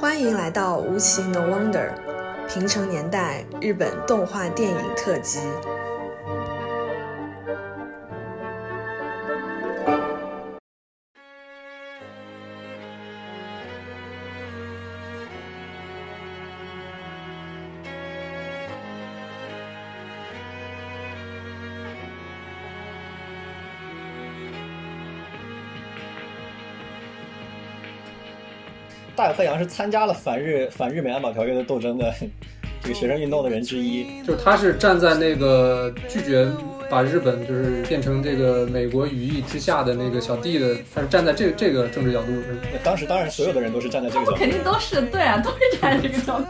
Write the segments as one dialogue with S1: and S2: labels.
S1: 欢迎来到吴奇 No Wonder，平成年代日本动画电影特辑。
S2: 大有克洋是参加了反日反日美安保条约的斗争的这个学生运动的人之一，
S3: 就是他是站在那个拒绝把日本就是变成这个美国羽翼之下的那个小弟的，他是站在这这个政治角度。
S2: 当时当然所有的人都是站在这个角度，
S4: 肯定都是对啊，都是站在这个角度。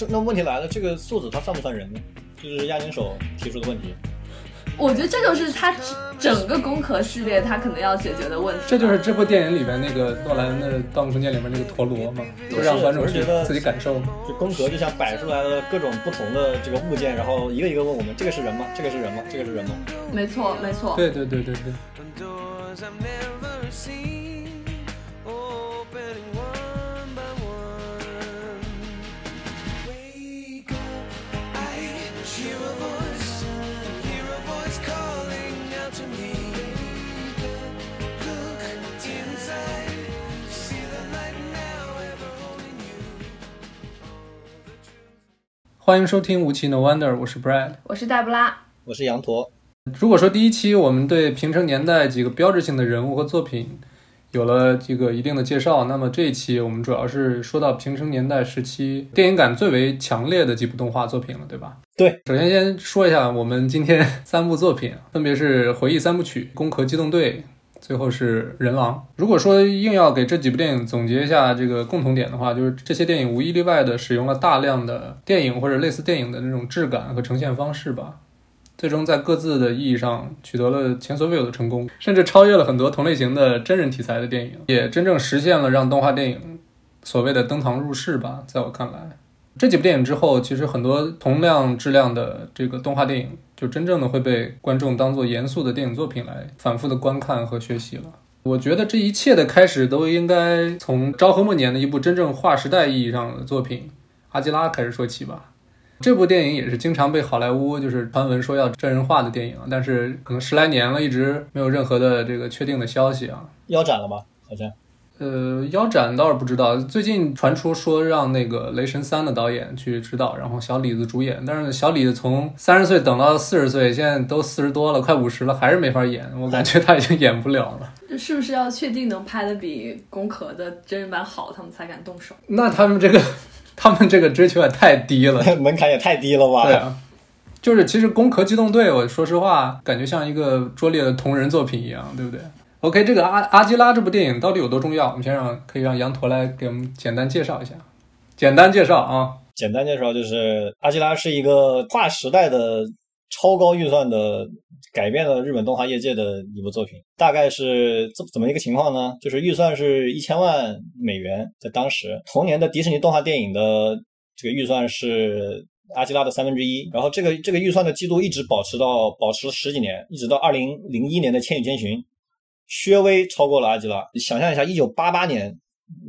S2: 这那问题来了，这个素子他算不算人呢？就是押井守提出的问题。
S4: 我觉得这就是他整个攻壳系列他可能要解决的问题。
S3: 这就是这部电影里边那个诺兰的《盗梦空间》里面那个陀螺嘛，就让观众觉得自己感受。
S2: 就宫壳就像摆出来了各种不同的这个物件，然后一个一个问我们：这个是人吗？这个是人吗？这个是人吗？
S4: 没错，没错。
S3: 对对对对对。欢迎收听《无奇 No Wonder》，我是 Brad，
S4: 我是黛布拉，
S2: 我是羊驼。
S3: 如果说第一期我们对平成年代几个标志性的人物和作品有了这个一定的介绍，那么这一期我们主要是说到平成年代时期电影感最为强烈的几部动画作品了，对吧？
S2: 对。
S3: 首先先说一下我们今天三部作品，分别是《回忆三部曲》《攻壳机动队》。最后是人狼。如果说硬要给这几部电影总结一下这个共同点的话，就是这些电影无一例外的使用了大量的电影或者类似电影的那种质感和呈现方式吧。最终在各自的意义上取得了前所未有的成功，甚至超越了很多同类型的真人题材的电影，也真正实现了让动画电影所谓的登堂入室吧。在我看来，这几部电影之后，其实很多同样质量的这个动画电影。就真正的会被观众当做严肃的电影作品来反复的观看和学习了。我觉得这一切的开始都应该从昭和末年的一部真正划时代意义上的作品《阿基拉》开始说起吧。这部电影也是经常被好莱坞就是传闻说要真人化的电影，但是可能十来年了，一直没有任何的这个确定的消息啊。
S2: 腰斩了吗？好像。
S3: 呃，腰斩倒是不知道。最近传出说让那个《雷神三》的导演去指导，然后小李子主演。但是小李子从三十岁等到四十岁，现在都四十多了，快五十了，还是没法演。我感觉他已经演不了
S4: 了。是不是要确定能拍的比《攻壳》的真人版好，他们才敢动手？
S3: 那他们这个，他们这个追求也太低了，
S2: 门槛也太低了吧？
S3: 对啊，就是其实《攻壳机动队》，我说实话，感觉像一个拙劣的同人作品一样，对不对？OK，这个阿阿基拉这部电影到底有多重要？我们先让可以让羊驼来给我们简单介绍一下。简单介绍啊，
S2: 简单介绍就是阿基拉是一个跨时代的超高预算的，改变了日本动画业界的一部作品。大概是怎怎么一个情况呢？就是预算是一千万美元，在当时同年的迪士尼动画电影的这个预算是阿基拉的三分之一。然后这个这个预算的记录一直保持到保持十几年，一直到二零零一年的《千与千寻》。略微超过了阿基拉。你想象一下，一九八八年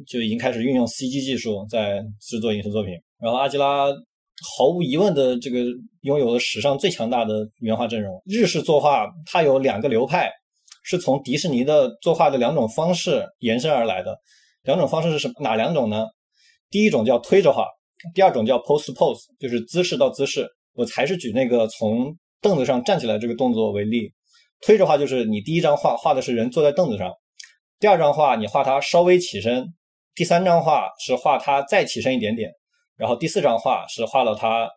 S2: 就已经开始运用 CG 技术在制作影视作品。然后阿基拉毫无疑问的这个拥有了史上最强大的原画阵容。日式作画它有两个流派，是从迪士尼的作画的两种方式延伸而来的。两种方式是什么？哪两种呢？第一种叫推着画，第二种叫 pose pose，就是姿势到姿势。我还是举那个从凳子上站起来这个动作为例。推着画就是你第一张画画的是人坐在凳子上，第二张画你画他稍微起身，第三张画是画他再起身一点点，然后第四张画是画了他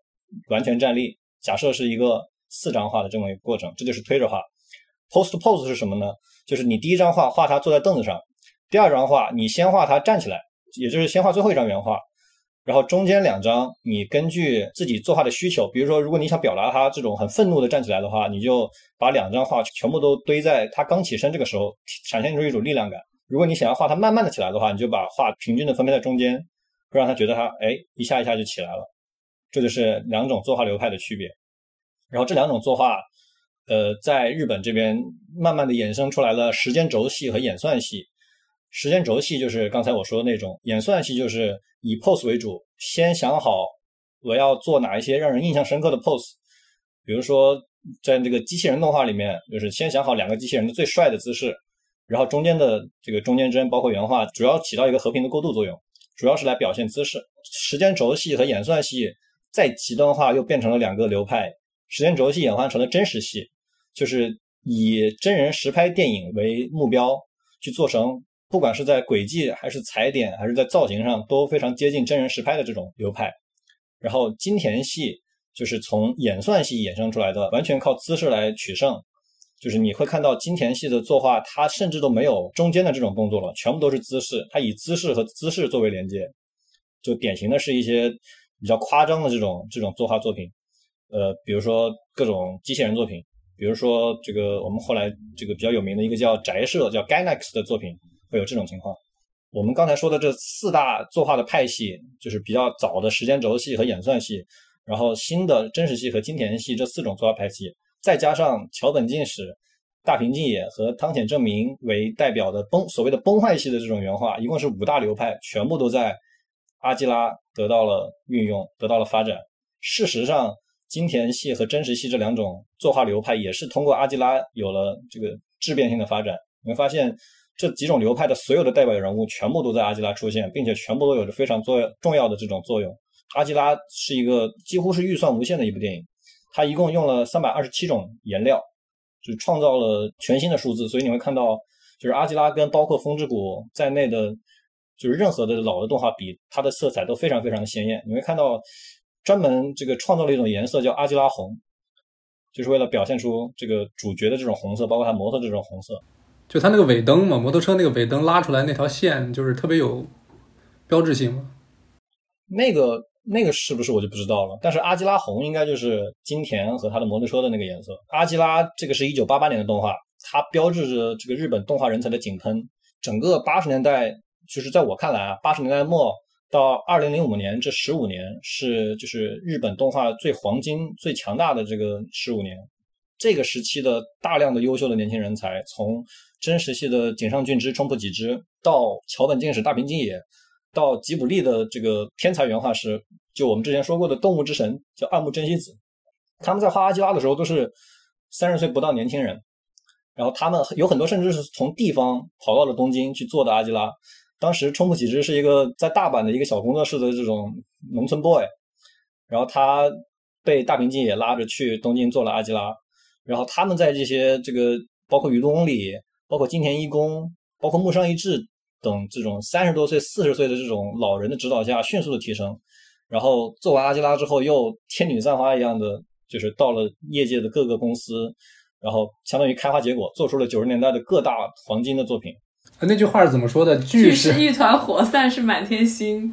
S2: 完全站立。假设是一个四张画的这么一个过程，这就是推着画。Post pose 是什么呢？就是你第一张画画他坐在凳子上，第二张画你先画他站起来，也就是先画最后一张原画。然后中间两张，你根据自己作画的需求，比如说，如果你想表达他这种很愤怒的站起来的话，你就把两张画全部都堆在他刚起身这个时候，展现出一种力量感。如果你想要画他慢慢的起来的话，你就把画平均的分配在中间。会让他觉得他哎一下一下就起来了。这就是两种作画流派的区别。然后这两种作画，呃，在日本这边慢慢的衍生出来了时间轴系和演算系。时间轴系就是刚才我说的那种，演算系就是以 pose 为主，先想好我要做哪一些让人印象深刻的 pose。比如说，在这个机器人动画里面，就是先想好两个机器人的最帅的姿势，然后中间的这个中间帧包括原画，主要起到一个和平的过渡作用，主要是来表现姿势。时间轴系和演算系再极端化，又变成了两个流派。时间轴系演化成了真实系，就是以真人实拍电影为目标去做成，不管是在轨迹还是踩点还是在造型上都非常接近真人实拍的这种流派。然后金田系就是从演算系衍生出来的，完全靠姿势来取胜。就是你会看到金田系的作画，它甚至都没有中间的这种动作了，全部都是姿势，它以姿势和姿势作为连接，就典型的是一些比较夸张的这种这种作画作品。呃，比如说各种机器人作品，比如说这个我们后来这个比较有名的一个叫宅社叫 Gainax 的作品，会有这种情况。我们刚才说的这四大作画的派系，就是比较早的时间轴系和演算系，然后新的真实系和金田系这四种作画派系，再加上桥本进史、大平进也和汤浅正明为代表的崩所谓的崩坏系的这种原画，一共是五大流派，全部都在阿基拉得到了运用，得到了发展。事实上。金田系和真实系这两种作画流派也是通过阿基拉有了这个质变性的发展。你会发现这几种流派的所有的代表人物全部都在阿基拉出现，并且全部都有着非常作重要的这种作用。阿基拉是一个几乎是预算无限的一部电影，它一共用了三百二十七种颜料，就创造了全新的数字。所以你会看到，就是阿基拉跟包括风之谷在内的，就是任何的老的动画比，它的色彩都非常非常的鲜艳。你会看到。专门这个创造了一种颜色叫阿基拉红，就是为了表现出这个主角的这种红色，包括他摩托这种红色。
S3: 就他那个尾灯嘛，摩托车那个尾灯拉出来那条线，就是特别有标志性嘛。
S2: 那个那个是不是我就不知道了。但是阿基拉红应该就是金田和他的摩托车的那个颜色。阿基拉这个是一九八八年的动画，它标志着这个日本动画人才的井喷。整个八十年代，就是在我看来啊，八十年代末。到二零零五年，这十五年是就是日本动画最黄金、最强大的这个十五年。这个时期的大量的优秀的年轻人才，从真实系的井上俊之、冲破几之，到桥本进史、大平金野，到吉卜力的这个天才原画师，就我们之前说过的动物之神叫暗木真希子，他们在画阿基拉的时候都是三十岁不到年轻人，然后他们有很多甚至是从地方跑到了东京去做的阿基拉。当时冲浦启之是一个在大阪的一个小工作室的这种农村 boy，然后他被大平进也拉着去东京做了阿基拉，然后他们在这些这个包括宇多公里、包括金田一公、包括木上一志等这种三十多岁、四十岁的这种老人的指导下，迅速的提升，然后做完阿基拉之后，又天女散花一样的，就是到了业界的各个公司，然后相当于开花结果，做出了九十年代的各大黄金的作品。
S3: 那句话是怎么说的？
S4: 聚是一团火，散是满天星。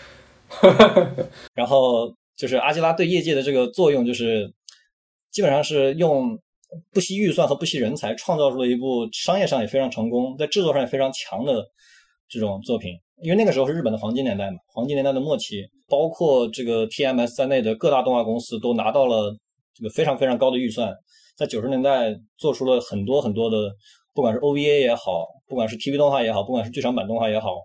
S2: 然后就是阿基拉对业界的这个作用，就是基本上是用不惜预算和不惜人才，创造出了一部商业上也非常成功，在制作上也非常强的这种作品。因为那个时候是日本的黄金年代嘛，黄金年代的末期，包括这个 TMS 在内的各大动画公司都拿到了这个非常非常高的预算，在九十年代做出了很多很多的。不管是 OVA 也好，不管是 TV 动画也好，不管是剧场版动画也好，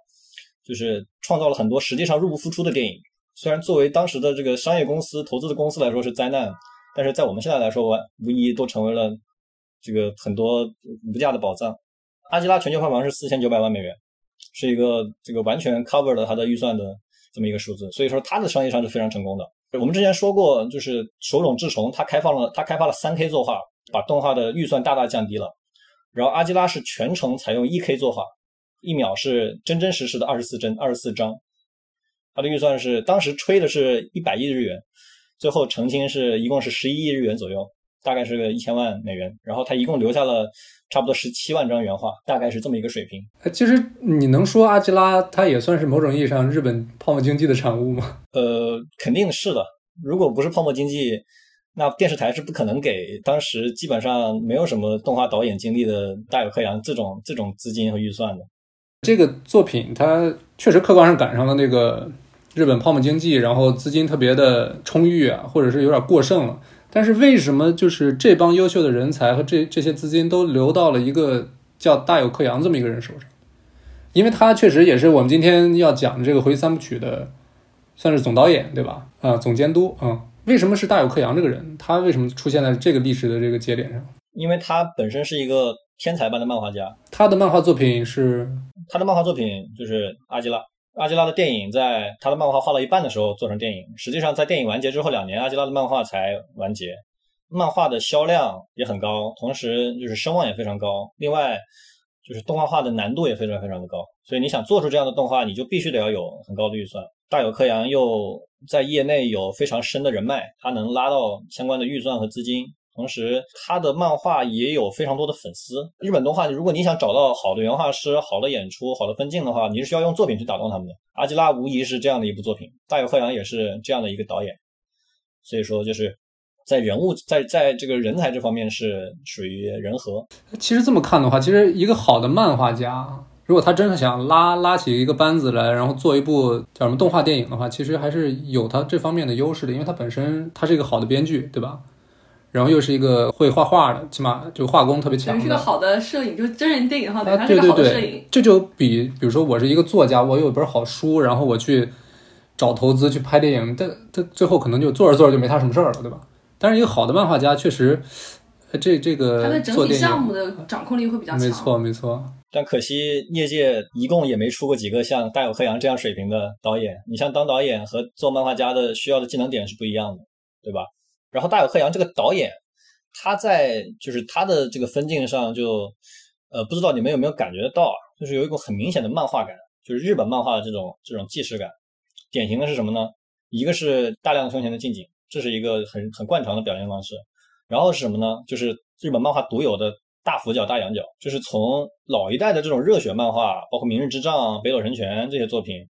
S2: 就是创造了很多实际上入不敷出的电影。虽然作为当时的这个商业公司、投资的公司来说是灾难，但是在我们现在来说，无疑都成为了这个很多无价的宝藏。阿基拉全球票房是四千九百万美元，是一个这个完全 cover 了它的预算的这么一个数字。所以说，它的商业上是非常成功的。我们之前说过，就是手冢治虫，他开放了，他开发了三 K 作画，把动画的预算大大降低了。然后阿基拉是全程采用一 K 作画，一秒是真真实实的二十四帧、二十四张。它的预算是当时吹的是一百亿日元，最后澄清是一共是十一亿日元左右，大概是个一千万美元。然后他一共留下了差不多十七万张原画，大概是这么一个水平。
S3: 其实你能说阿基拉他也算是某种意义上日本泡沫经济的产物吗？
S2: 呃，肯定是的。如果不是泡沫经济。那电视台是不可能给当时基本上没有什么动画导演经历的大有克洋这种这种资金和预算的。
S3: 这个作品它确实客观上赶上了那个日本泡沫经济，然后资金特别的充裕啊，或者是有点过剩了。但是为什么就是这帮优秀的人才和这这些资金都流到了一个叫大有克洋这么一个人手上？因为他确实也是我们今天要讲的这个回忆三部曲的，算是总导演对吧？啊，总监督啊。为什么是大有克洋这个人？他为什么出现在这个历史的这个节点上？
S2: 因为他本身是一个天才般的漫画家，
S3: 他的漫画作品是
S2: 他的漫画作品就是阿基拉。阿基拉的电影在他的漫画画到一半的时候做成电影，实际上在电影完结之后两年，阿基拉的漫画才完结。漫画的销量也很高，同时就是声望也非常高。另外就是动画化的难度也非常非常的高，所以你想做出这样的动画，你就必须得要有很高的预算。大有克洋又在业内有非常深的人脉，他能拉到相关的预算和资金。同时，他的漫画也有非常多的粉丝。日本动画，如果你想找到好的原画师、好的演出、好的分镜的话，你是需要用作品去打动他们的。阿基拉无疑是这样的一部作品，大有克洋也是这样的一个导演。所以说，就是在人物在在这个人才这方面是属于人和。
S3: 其实这么看的话，其实一个好的漫画家，如果他真的想拉拉起一个班子来，然后做一部叫什么动画电影的话，其实还是有他这方面的优势的，因为他本身他是一个好的编剧，对吧？然后又是一个会画画的，起码就画工特别强。
S4: 是个好的摄影，就真人电影的话，
S3: 他
S4: 是个好的摄影。
S3: 这就比比如说我是一个作家，我有一本好书，然后我去找投资去拍电影，但他最后可能就做着做着就没他什么事儿了，对吧？但是一个好的漫画家确实，这这个
S4: 他的整体项目的掌控力会比较强。
S3: 没错没错。
S2: 但可惜业界一共也没出过几个像大有克洋这样水平的导演。你像当导演和做漫画家的需要的技能点是不一样的，对吧？然后大有克洋这个导演，他在就是他的这个分镜上就，呃，不知道你们有没有感觉得到啊？就是有一种很明显的漫画感，就是日本漫画的这种这种纪实感。典型的是什么呢？一个是大量胸前的近景，这是一个很很惯常的表现方式。然后是什么呢？就是日本漫画独有的大俯角、大仰角，就是从老一代的这种热血漫画，包括《明日之杖》《北斗神拳》这些作品，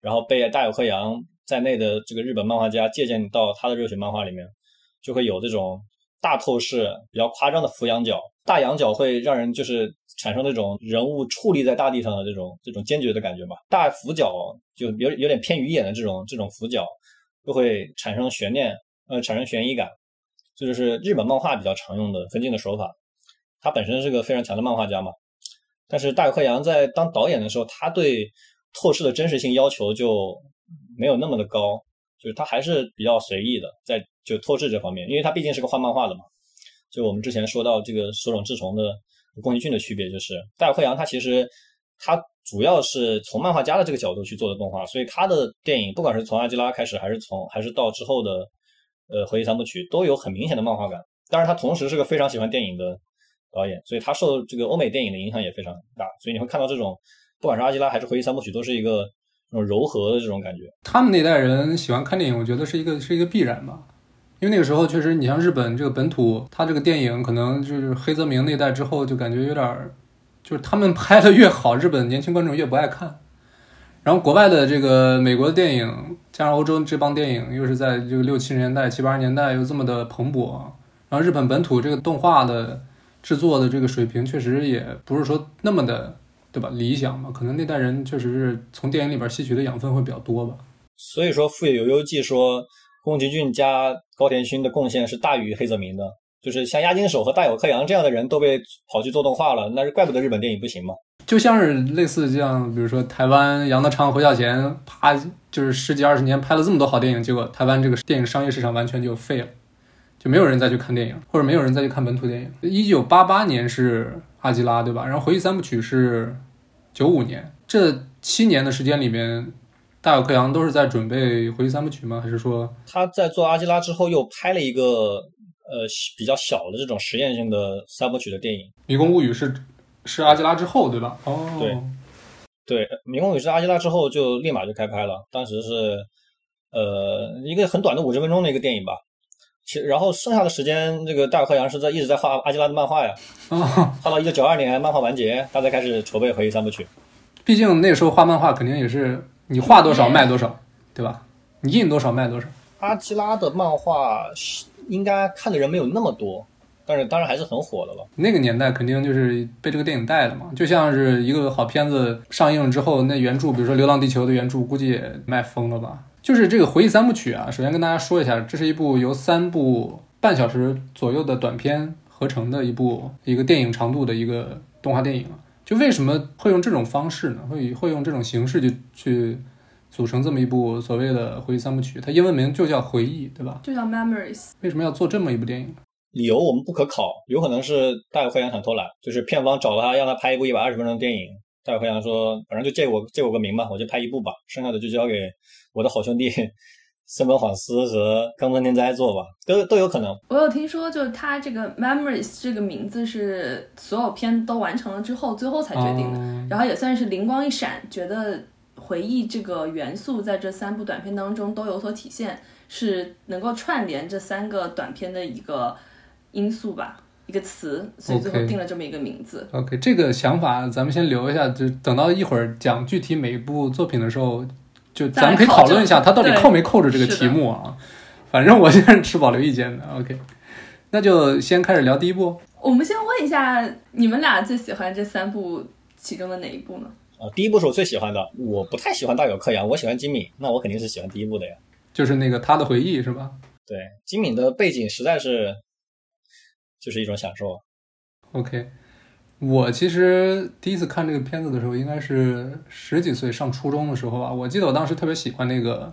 S2: 然后被大有克洋在内的这个日本漫画家借鉴到他的热血漫画里面。就会有这种大透视、比较夸张的俯仰角，大仰角会让人就是产生那种人物矗立在大地上的这种这种坚决的感觉吧。大俯角就有有点偏鱼眼的这种这种俯角，就会产生悬念，呃，产生悬疑感。这就是日本漫画比较常用的分镜的手法。他本身是个非常强的漫画家嘛，但是大有克洋在当导演的时候，他对透视的真实性要求就没有那么的高，就是他还是比较随意的在。就透视这方面，因为它毕竟是个画漫画的嘛。就我们之前说到这个手冢治虫的宫崎骏的区别，就是大有克洋他其实他主要是从漫画家的这个角度去做的动画，所以他的电影不管是从阿基拉开始，还是从还是到之后的呃回忆三部曲，都有很明显的漫画感。但是，他同时是个非常喜欢电影的导演，所以他受这个欧美电影的影响也非常大。所以你会看到这种不管是阿基拉还是回忆三部曲，都是一个那种柔和的这种感觉。
S3: 他们那代人喜欢看电影，我觉得是一个是一个必然吧。因为那个时候确实，你像日本这个本土，他这个电影可能就是黑泽明那代之后，就感觉有点儿，就是他们拍的越好，日本年轻观众越不爱看。然后国外的这个美国的电影，加上欧洲这帮电影，又是在这个六七十年代、七八十年代又这么的蓬勃，然后日本本土这个动画的制作的这个水平，确实也不是说那么的，对吧？理想嘛，可能那代人确实是从电影里边吸取的养分会比较多吧。
S2: 所以说，富野由悠记说。宫崎骏加高田勋的贡献是大于黑泽明的，就是像押井守和大友克洋这样的人都被跑去做动画了，那是怪不得日本电影不行嘛。
S3: 就像是类似这样，比如说台湾杨德昌、侯孝贤，啪，就是十几二十年拍了这么多好电影，结果台湾这个电影商业市场完全就废了，就没有人再去看电影，或者没有人再去看本土电影。一九八八年是阿基拉，对吧？然后回忆三部曲是九五年，这七年的时间里面。大有克洋都是在准备回忆三部曲吗？还是说
S2: 他在做阿基拉之后又拍了一个呃比较小的这种实验性的三部曲的电影？
S3: 迷宫物语是是阿基拉之后对吧？
S2: 哦，对对，迷宫物语是阿基拉之后就立马就开拍了，当时是呃一个很短的五十分钟的一个电影吧。其然后剩下的时间，这个大有克洋是在一直在画阿基拉的漫画呀，画到一九九二年漫画完结，他才开始筹备回忆三部曲。
S3: 毕竟那时候画漫画肯定也是。你画多少卖多少，对吧？你印多少卖多少。
S2: 阿基拉的漫画应该看的人没有那么多，但是当然还是很火的了。
S3: 那个年代肯定就是被这个电影带的嘛，就像是一个好片子上映之后，那原著，比如说《流浪地球》的原著，估计也卖疯了吧。就是这个回忆三部曲啊，首先跟大家说一下，这是一部由三部半小时左右的短片合成的一部一个电影长度的一个动画电影。就为什么会用这种方式呢？会会用这种形式就去组成这么一部所谓的回忆三部曲？它英文名就叫回忆，对吧？
S4: 就叫 Memories。
S3: 为什么要做这么一部电影？
S2: 理由我们不可考，有可能是大有克洋想偷懒，就是片方找了他，让他拍一部一百二十分钟的电影。大有克洋说：“反正就借我借我个名吧，我就拍一部吧，剩下的就交给我的好兄弟森本晃司和冈村天哉做吧，都都有可能。”
S4: 我有听说，就是他这个 Memories 这个名字是所有片都完成了之后，最后才决定的，然后也算是灵光一闪，觉得回忆这个元素在这三部短片当中都有所体现，是能够串联这三个短片的一个。因素吧，一个词，所以最后定了这么一个名字。
S3: OK，这个想法咱们先留一下，就等到一会儿讲具体每一部作品的时候，就咱们可以讨论一下，他到底扣没扣着这个题目啊？反正我现在是持保留意见的。OK，那就先开始聊第一部。
S4: 我们先问一下，你们俩最喜欢这三部其中的哪一部呢？
S2: 啊，第一部是我最喜欢的。我不太喜欢大有克洋，我喜欢金敏，那我肯定是喜欢第一部的呀。
S3: 就是那个他的回忆是吧？
S2: 对，金敏的背景实在是。就是一种享受。
S3: OK，我其实第一次看这个片子的时候，应该是十几岁上初中的时候吧。我记得我当时特别喜欢那个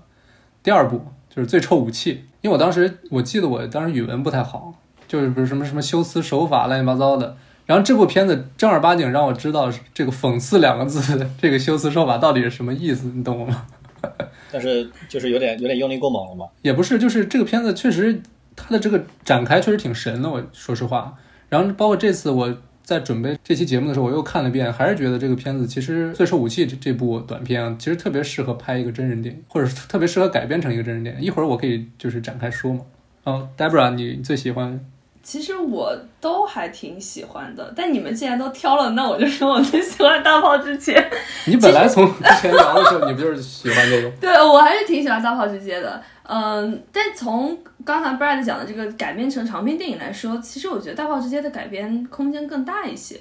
S3: 第二部，就是《最臭武器》，因为我当时我记得我当时语文不太好，就是比如什么什么修辞手法乱七八糟的。然后这部片子正儿八经让我知道这个“讽刺”两个字，这个修辞手法到底是什么意思，你懂我吗？
S2: 但是就是有点有点用力过猛了嘛。
S3: 也不是，就是这个片子确实。它的这个展开确实挺神的，我说实话。然后包括这次我在准备这期节目的时候，我又看了一遍，还是觉得这个片子其实《最受武器》这这部短片啊，其实特别适合拍一个真人电影，或者特别适合改编成一个真人电影。一会儿我可以就是展开说嘛。哦，Debra，你最喜欢？
S4: 其实我都还挺喜欢的，但你们既然都挑了，那我就说我最喜欢《大炮之前》。
S3: 你本来从之前聊的时候，你不就是喜欢这个？
S4: 对，我还是挺喜欢《大炮之街》的。嗯，但从刚才 Brad 讲的这个改编成长篇电影来说，其实我觉得《大炮之街》的改编空间更大一些，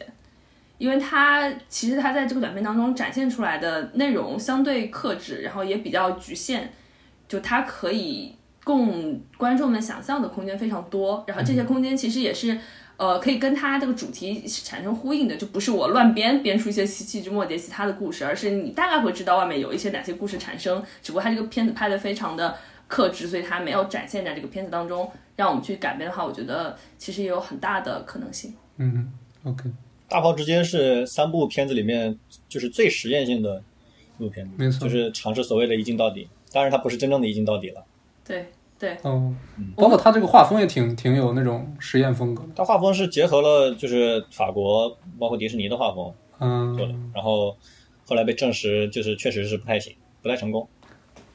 S4: 因为它其实它在这个短片当中展现出来的内容相对克制，然后也比较局限，就它可以供观众们想象的空间非常多，然后这些空间其实也是呃可以跟它这个主题产生呼应的，就不是我乱编编出一些细细枝末节其他的故事，而是你大概会知道外面有一些哪些故事产生，只不过它这个片子拍的非常的。克制，所以它没有展现在这个片子当中。让我们去改编的话，我觉得其实也有很大的可能性。
S3: 嗯，OK。
S2: 大炮之间是三部片子里面就是最实验性的一部片子，
S3: 没错，
S2: 就是尝试所谓的一镜到底。当然，它不是真正的一镜到底了。
S4: 对对，
S3: 嗯，包括他这个画风也挺挺有那种实验风格。
S2: 他画风是结合了就是法国包括迪士尼的画风
S3: 嗯
S2: 做的，然后后来被证实就是确实是不太行，不太成功。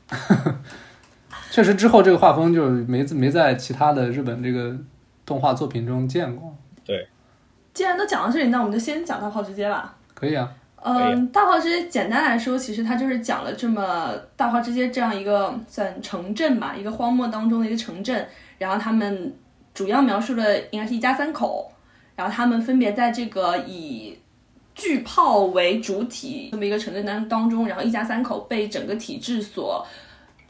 S3: 确实，之后这个画风就没没在其他的日本这个动画作品中见过。
S2: 对，
S4: 既然都讲到这里，那我们就先讲《到炮之街》吧。
S3: 可以啊。
S4: 嗯，《大炮之街》简单来说，其实它就是讲了这么大炮之街这样一个算城镇吧，一个荒漠当中的一个城镇。然后他们主要描述的应该是一家三口，然后他们分别在这个以巨炮为主体这么一个城镇当当中，然后一家三口被整个体制所。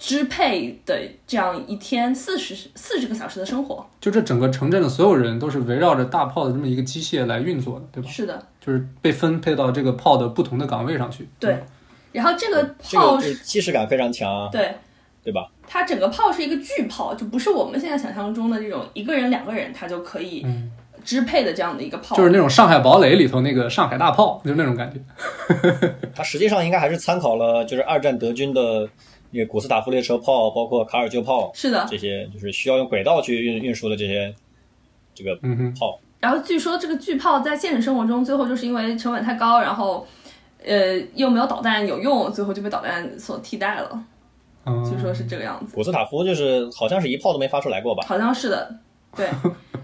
S4: 支配的这样一天四十四十个小时的生活，
S3: 就这整个城镇的所有人都是围绕着大炮的这么一个机械来运作的，对吧？
S4: 是的，
S3: 就是被分配到这个炮的不同的岗位上去。
S4: 对，然后这个炮
S2: 气势感非常强，
S4: 对
S2: 对吧？
S4: 它整个炮是一个巨炮，就不是我们现在想象中的这种一个人两个人他就可以支配的这样的一个炮，
S3: 就是那种上海堡垒里头那个上海大炮，就是那种感觉。
S2: 它实际上应该还是参考了就是二战德军的。那个古斯塔夫列车炮，包括卡尔旧炮，
S4: 是的，
S2: 这些就是需要用轨道去运运输的这些这个炮。
S4: 然后据说这个巨炮在现实生活中最后就是因为成本太高，然后呃又没有导弹有用，最后就被导弹所替代了。据说是这个样子。
S2: 古斯塔夫就是好像是一炮都没发出来过吧？
S4: 好像是的，对。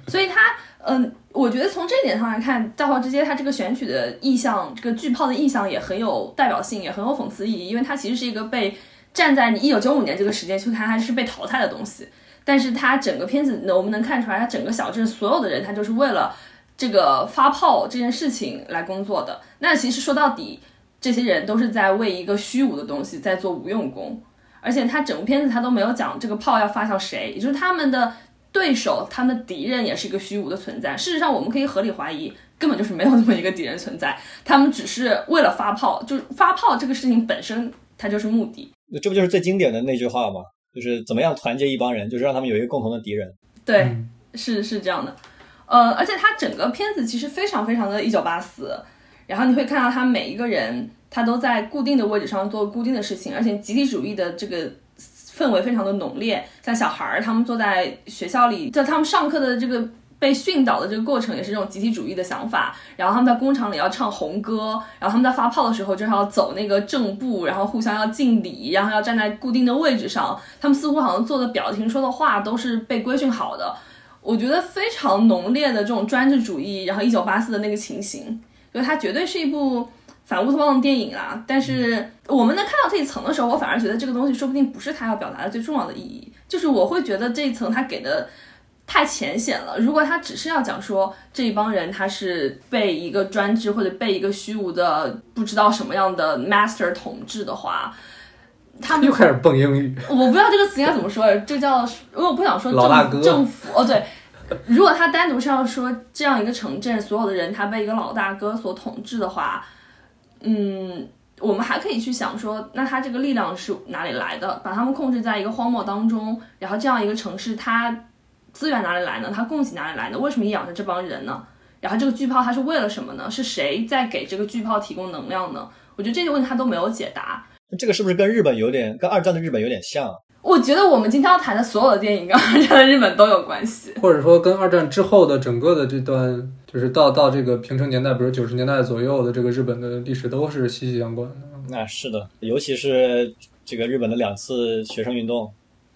S4: 所以他嗯，我觉得从这点上来看，《大炮之街》它这个选取的意象，这个巨炮的意象也很有代表性，也很有讽刺意义，因为它其实是一个被。站在你一九九五年这个时间去看，它是被淘汰的东西。但是它整个片子，我们能看出来，它整个小镇所有的人，他就是为了这个发炮这件事情来工作的。那其实说到底，这些人都是在为一个虚无的东西在做无用功。而且他整部片子他都没有讲这个炮要发向谁，也就是他们的对手、他们的敌人也是一个虚无的存在。事实上，我们可以合理怀疑，根本就是没有这么一个敌人存在，他们只是为了发炮，就是发炮这个事情本身它就是目的。
S2: 那这不就是最经典的那句话吗？就是怎么样团结一帮人，就是让他们有一个共同的敌人。
S4: 对，是是这样的。呃，而且他整个片子其实非常非常的一九八四，然后你会看到他每一个人。他都在固定的位置上做固定的事情，而且集体主义的这个氛围非常的浓烈。像小孩儿，他们坐在学校里，在他们上课的这个被训导的这个过程，也是这种集体主义的想法。然后他们在工厂里要唱红歌，然后他们在发炮的时候就是要走那个正步，然后互相要敬礼，然后要站在固定的位置上。他们似乎好像做的表情、说的话都是被规训好的。我觉得非常浓烈的这种专制主义，然后一九八四的那个情形，就它绝对是一部。反乌托邦的电影啊，但是我们能看到这一层的时候，我反而觉得这个东西说不定不是他要表达的最重要的意义。就是我会觉得这一层他给的太浅显了。如果他只是要讲说这一帮人他是被一个专制或者被一个虚无的不知道什么样的 master 统治的话，他们
S3: 又开始蹦英语。
S4: 我不知道这个词应该怎么说，这叫因为我不想说
S3: 政
S4: 政府哦对。如果他单独是要说这样一个城镇所有的人他被一个老大哥所统治的话。嗯，我们还可以去想说，那他这个力量是哪里来的？把他们控制在一个荒漠当中，然后这样一个城市，它资源哪里来呢？它供给哪里来呢？为什么养着这帮人呢？然后这个巨炮它是为了什么呢？是谁在给这个巨炮提供能量呢？我觉得这些问题他都没有解答。
S2: 这个是不是跟日本有点，跟二战的日本有点像？
S4: 我觉得我们今天要谈的所有的电影跟二战的日本都有关系，
S3: 或者说跟二战之后的整个的这段。就是到到这个平成年代，比如九十年代左右的这个日本的历史都是息息相关的。
S2: 那是的，尤其是这个日本的两次学生运动，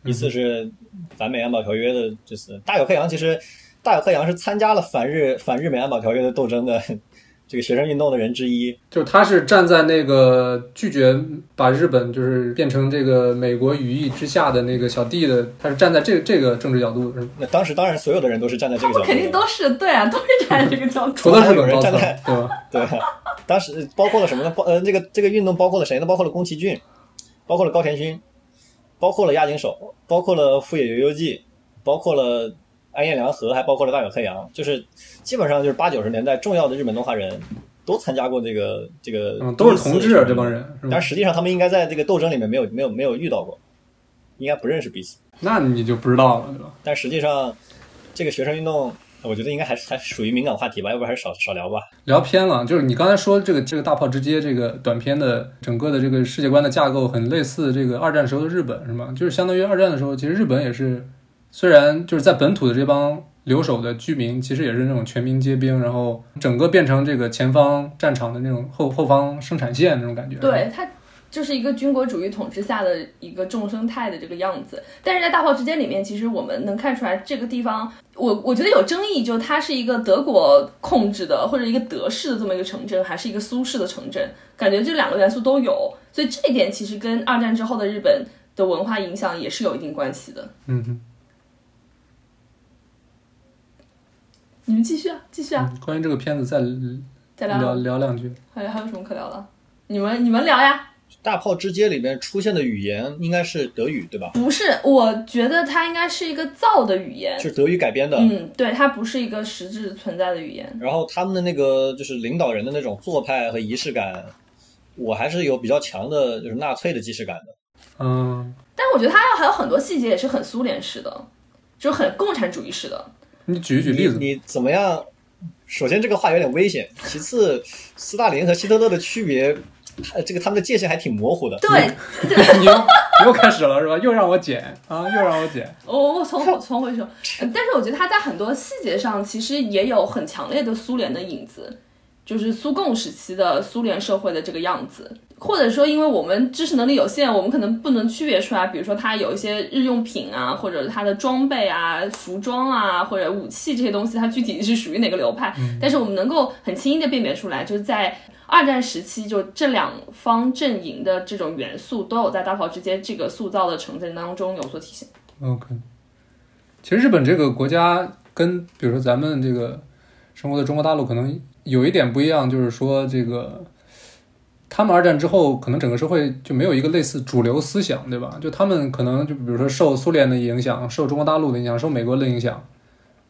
S2: 一次是反美安保条约的就是，大友克洋其实大友克洋是参加了反日反日美安保条约的斗争的。这个学生运动的人之一，
S3: 就是他是站在那个拒绝把日本就是变成这个美国羽翼之下的那个小弟的，他是站在这这个政治角度。
S2: 那当时当然所有的人都是站在这个角度，
S4: 肯定都是对啊，都是站在这个角度。
S3: 除了 日本
S2: 人站在
S3: 对吧？
S2: 对，当时包括了什么呢？包呃，这个这个运动包括了谁呢？包括了宫崎骏，包括了高田勋，包括了押井守，包括了富野由悠季，包括了。安彦良和还包括了大友克洋，就是基本上就是八九十年代重要的日本动画人都参加过这个这个，
S3: 都是同志这帮人。
S2: 但实际上他们应该在这个斗争里面没有没有没有遇到过，应该不认识彼此。
S3: 那你就不知道了，对吧？
S2: 但实际上这个学生运动，我觉得应该还是还属于敏感话题吧，要不还是少少聊吧。
S3: 聊偏了，就是你刚才说这个这个大炮直接这个短片的整个的这个世界观的架构很类似这个二战时候的日本，是吗？就是相当于二战的时候，其实日本也是。虽然就是在本土的这帮留守的居民，其实也是那种全民皆兵，然后整个变成这个前方战场的那种后后方生产线那种感觉。
S4: 对，它就是一个军国主义统治下的一个众生态的这个样子。但是在大炮之间里面，其实我们能看出来这个地方，我我觉得有争议，就它是一个德国控制的或者一个德式的这么一个城镇，还是一个苏式的城镇，感觉这两个元素都有。所以这一点其实跟二战之后的日本的文化影响也是有一定关系的。
S3: 嗯哼。
S4: 你们继续啊，继续啊！
S3: 关于这个片子，再
S4: 再
S3: 聊聊两句。
S4: 还还有什么可聊的？你们你们聊呀！
S2: 大炮之街里面出现的语言应该是德语，对吧？
S4: 不是，我觉得它应该是一个造的语言，
S2: 是德语改编的。
S4: 嗯，对，它不是一个实质存在的语言。
S2: 然后他们的那个就是领导人的那种做派和仪式感，我还是有比较强的，就是纳粹的既视感的。
S3: 嗯，
S4: 但我觉得它还有很多细节也是很苏联式的，就是很共产主义式的。
S3: 你举一举例子，
S2: 你怎么样？首先这个话有点危险，其次斯大林和希特勒的区别，这个他们的界限还挺模糊的。
S4: 对，
S3: 你又又开始了是吧？又让我剪啊，又让我剪。
S4: 我我从从回说，但是我觉得他在很多细节上其实也有很强烈的苏联的影子。就是苏共时期的苏联社会的这个样子，或者说，因为我们知识能力有限，我们可能不能区别出来。比如说，它有一些日用品啊，或者它的装备啊、服装啊，或者武器这些东西，它具体是属于哪个流派。但是我们能够很轻易的辨别出来，就是在二战时期，就这两方阵营的这种元素都有在大炮之间这个塑造的成分当中有所体现。
S3: OK，其实日本这个国家跟比如说咱们这个生活的中国大陆可能有一点不一样，就是说这个他们二战之后可能整个社会就没有一个类似主流思想，对吧？就他们可能就比如说受苏联的影响，受中国大陆的影响，受美国的影响。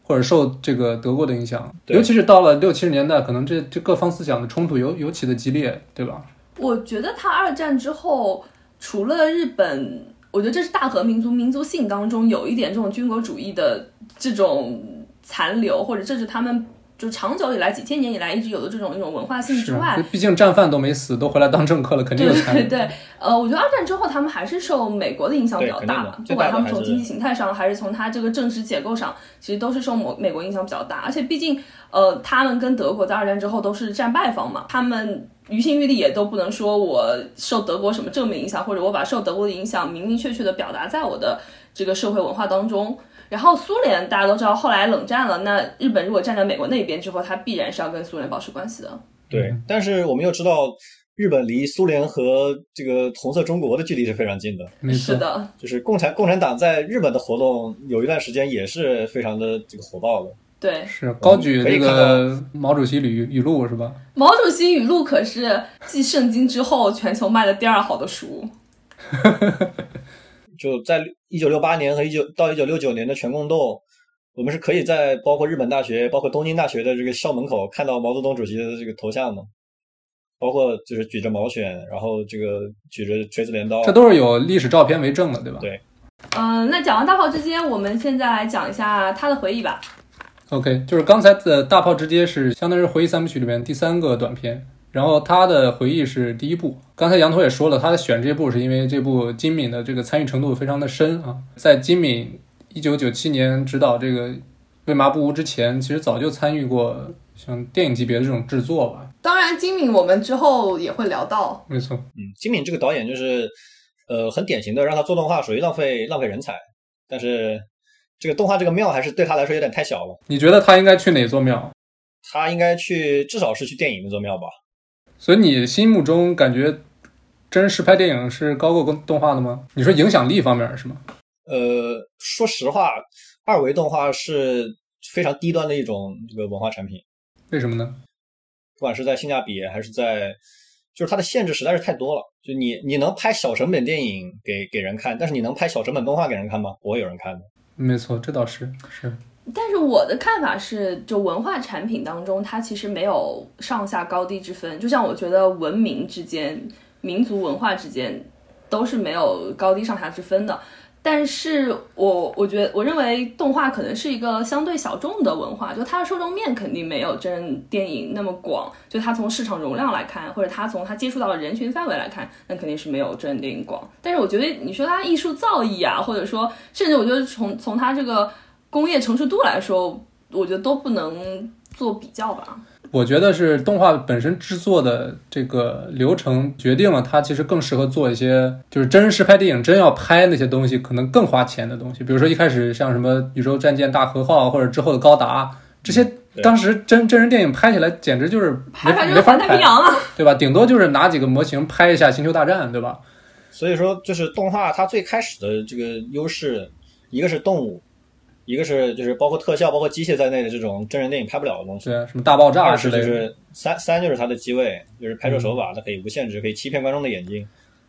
S3: 或者受这个德国的影响，尤其是到了六七十年代，可能这这各方思想的冲突尤尤其的激烈，对吧？
S4: 我觉得他二战之后，除了日本，我觉得这是大和民族民族性当中有一点这种军国主义的这种残留，或者这是他们就长久以来几千年以来一直有的这种一种文化性之外，
S3: 毕竟战犯都没死，都回来当政客了，肯定有参与。
S4: 对对，呃，我觉得二战之后他们还是受美国的影响比较大不管他们从经济形态上，还是从它这个政治结构上，其实都是受美美国影响比较大。而且毕竟，呃，他们跟德国在二战之后都是战败方嘛，他们于心于理也都不能说我受德国什么正面影响，或者我把受德国的影响明明确确的表达在我的这个社会文化当中。然后苏联大家都知道，后来冷战了，那日本如果站在美国那边之后，它必然是要跟苏联保持关系的。
S2: 对，但是我们又知道，日本离苏联和这个红色中国的距离是非常近的。
S3: 没错，
S4: 是的，
S2: 就是共产共产党在日本的活动有一段时间也是非常的这个火爆的。
S4: 对。
S3: 是高举这
S2: 可以看
S3: 个毛主席语语录是吧？
S4: 毛主席语录可是继圣经之后全球卖的第二好的书。
S2: 就在一九六八年和一九到一九六九年的全共斗，我们是可以在包括日本大学、包括东京大学的这个校门口看到毛泽东主席的这个头像的，包括就是举着毛选，然后这个举着锤子镰刀
S3: 这。都是有历史照片为证的，对吧？
S2: 对
S4: 嗯，那讲完大炮之间，我们现在来讲一下他的回忆吧。
S3: OK，就是刚才的大炮之街是相当于回忆三部曲里面第三个短片，然后他的回忆是第一部。刚才羊驼也说了，他选这部是因为这部金敏的这个参与程度非常的深啊，在金敏一九九七年执导这个《为麻不无》之前，其实早就参与过像电影级别的这种制作吧。
S4: 当然，金敏我们之后也会聊到。
S3: 没错，
S2: 嗯，金敏这个导演就是，呃，很典型的让他做动画属于浪费浪费人才，但是这个动画这个庙还是对他来说有点太小了，
S3: 你觉得他应该去哪座庙？
S2: 他应该去至少是去电影那座庙吧。
S3: 所以你心目中感觉真实拍电影是高过动画的吗？你说影响力方面是吗？
S2: 呃，说实话，二维动画是非常低端的一种这个文化产品，
S3: 为什么呢？
S2: 不管是在性价比还是在，就是它的限制实在是太多了。就你你能拍小成本电影给给人看，但是你能拍小成本动画给人看吗？不会有人看的。
S3: 没错，这倒是是。
S4: 但是我的看法是，就文化产品当中，它其实没有上下高低之分。就像我觉得文明之间、民族文化之间都是没有高低上下之分的。但是我我觉得，我认为动画可能是一个相对小众的文化，就它的受众面肯定没有真人电影那么广。就它从市场容量来看，或者它从它接触到的人群范围来看，那肯定是没有真人电影广。但是我觉得，你说它艺术造诣啊，或者说，甚至我觉得从从它这个工业成熟度来说，我觉得都不能做比较吧。
S3: 我觉得是动画本身制作的这个流程决定了它其实更适合做一些就是真人实拍电影，真要拍那些东西可能更花钱的东西，比如说一开始像什么宇宙战舰大和号或者之后的高达这些，当时真真人电影拍起来简直就是没没法
S4: 就是环太平
S3: 拍，对吧？顶多就是拿几个模型拍一下星球大战，对吧？
S2: 所以说，就是动画它最开始的这个优势，一个是动物，一个是就是包括特效、包括机械在内的这种真人电影拍不了的东西。
S3: 什么大爆炸
S2: 二
S3: 之类的。
S2: 是就是三三就是它的机位，就是拍摄手法，它可以无限制，可以欺骗观众的眼睛。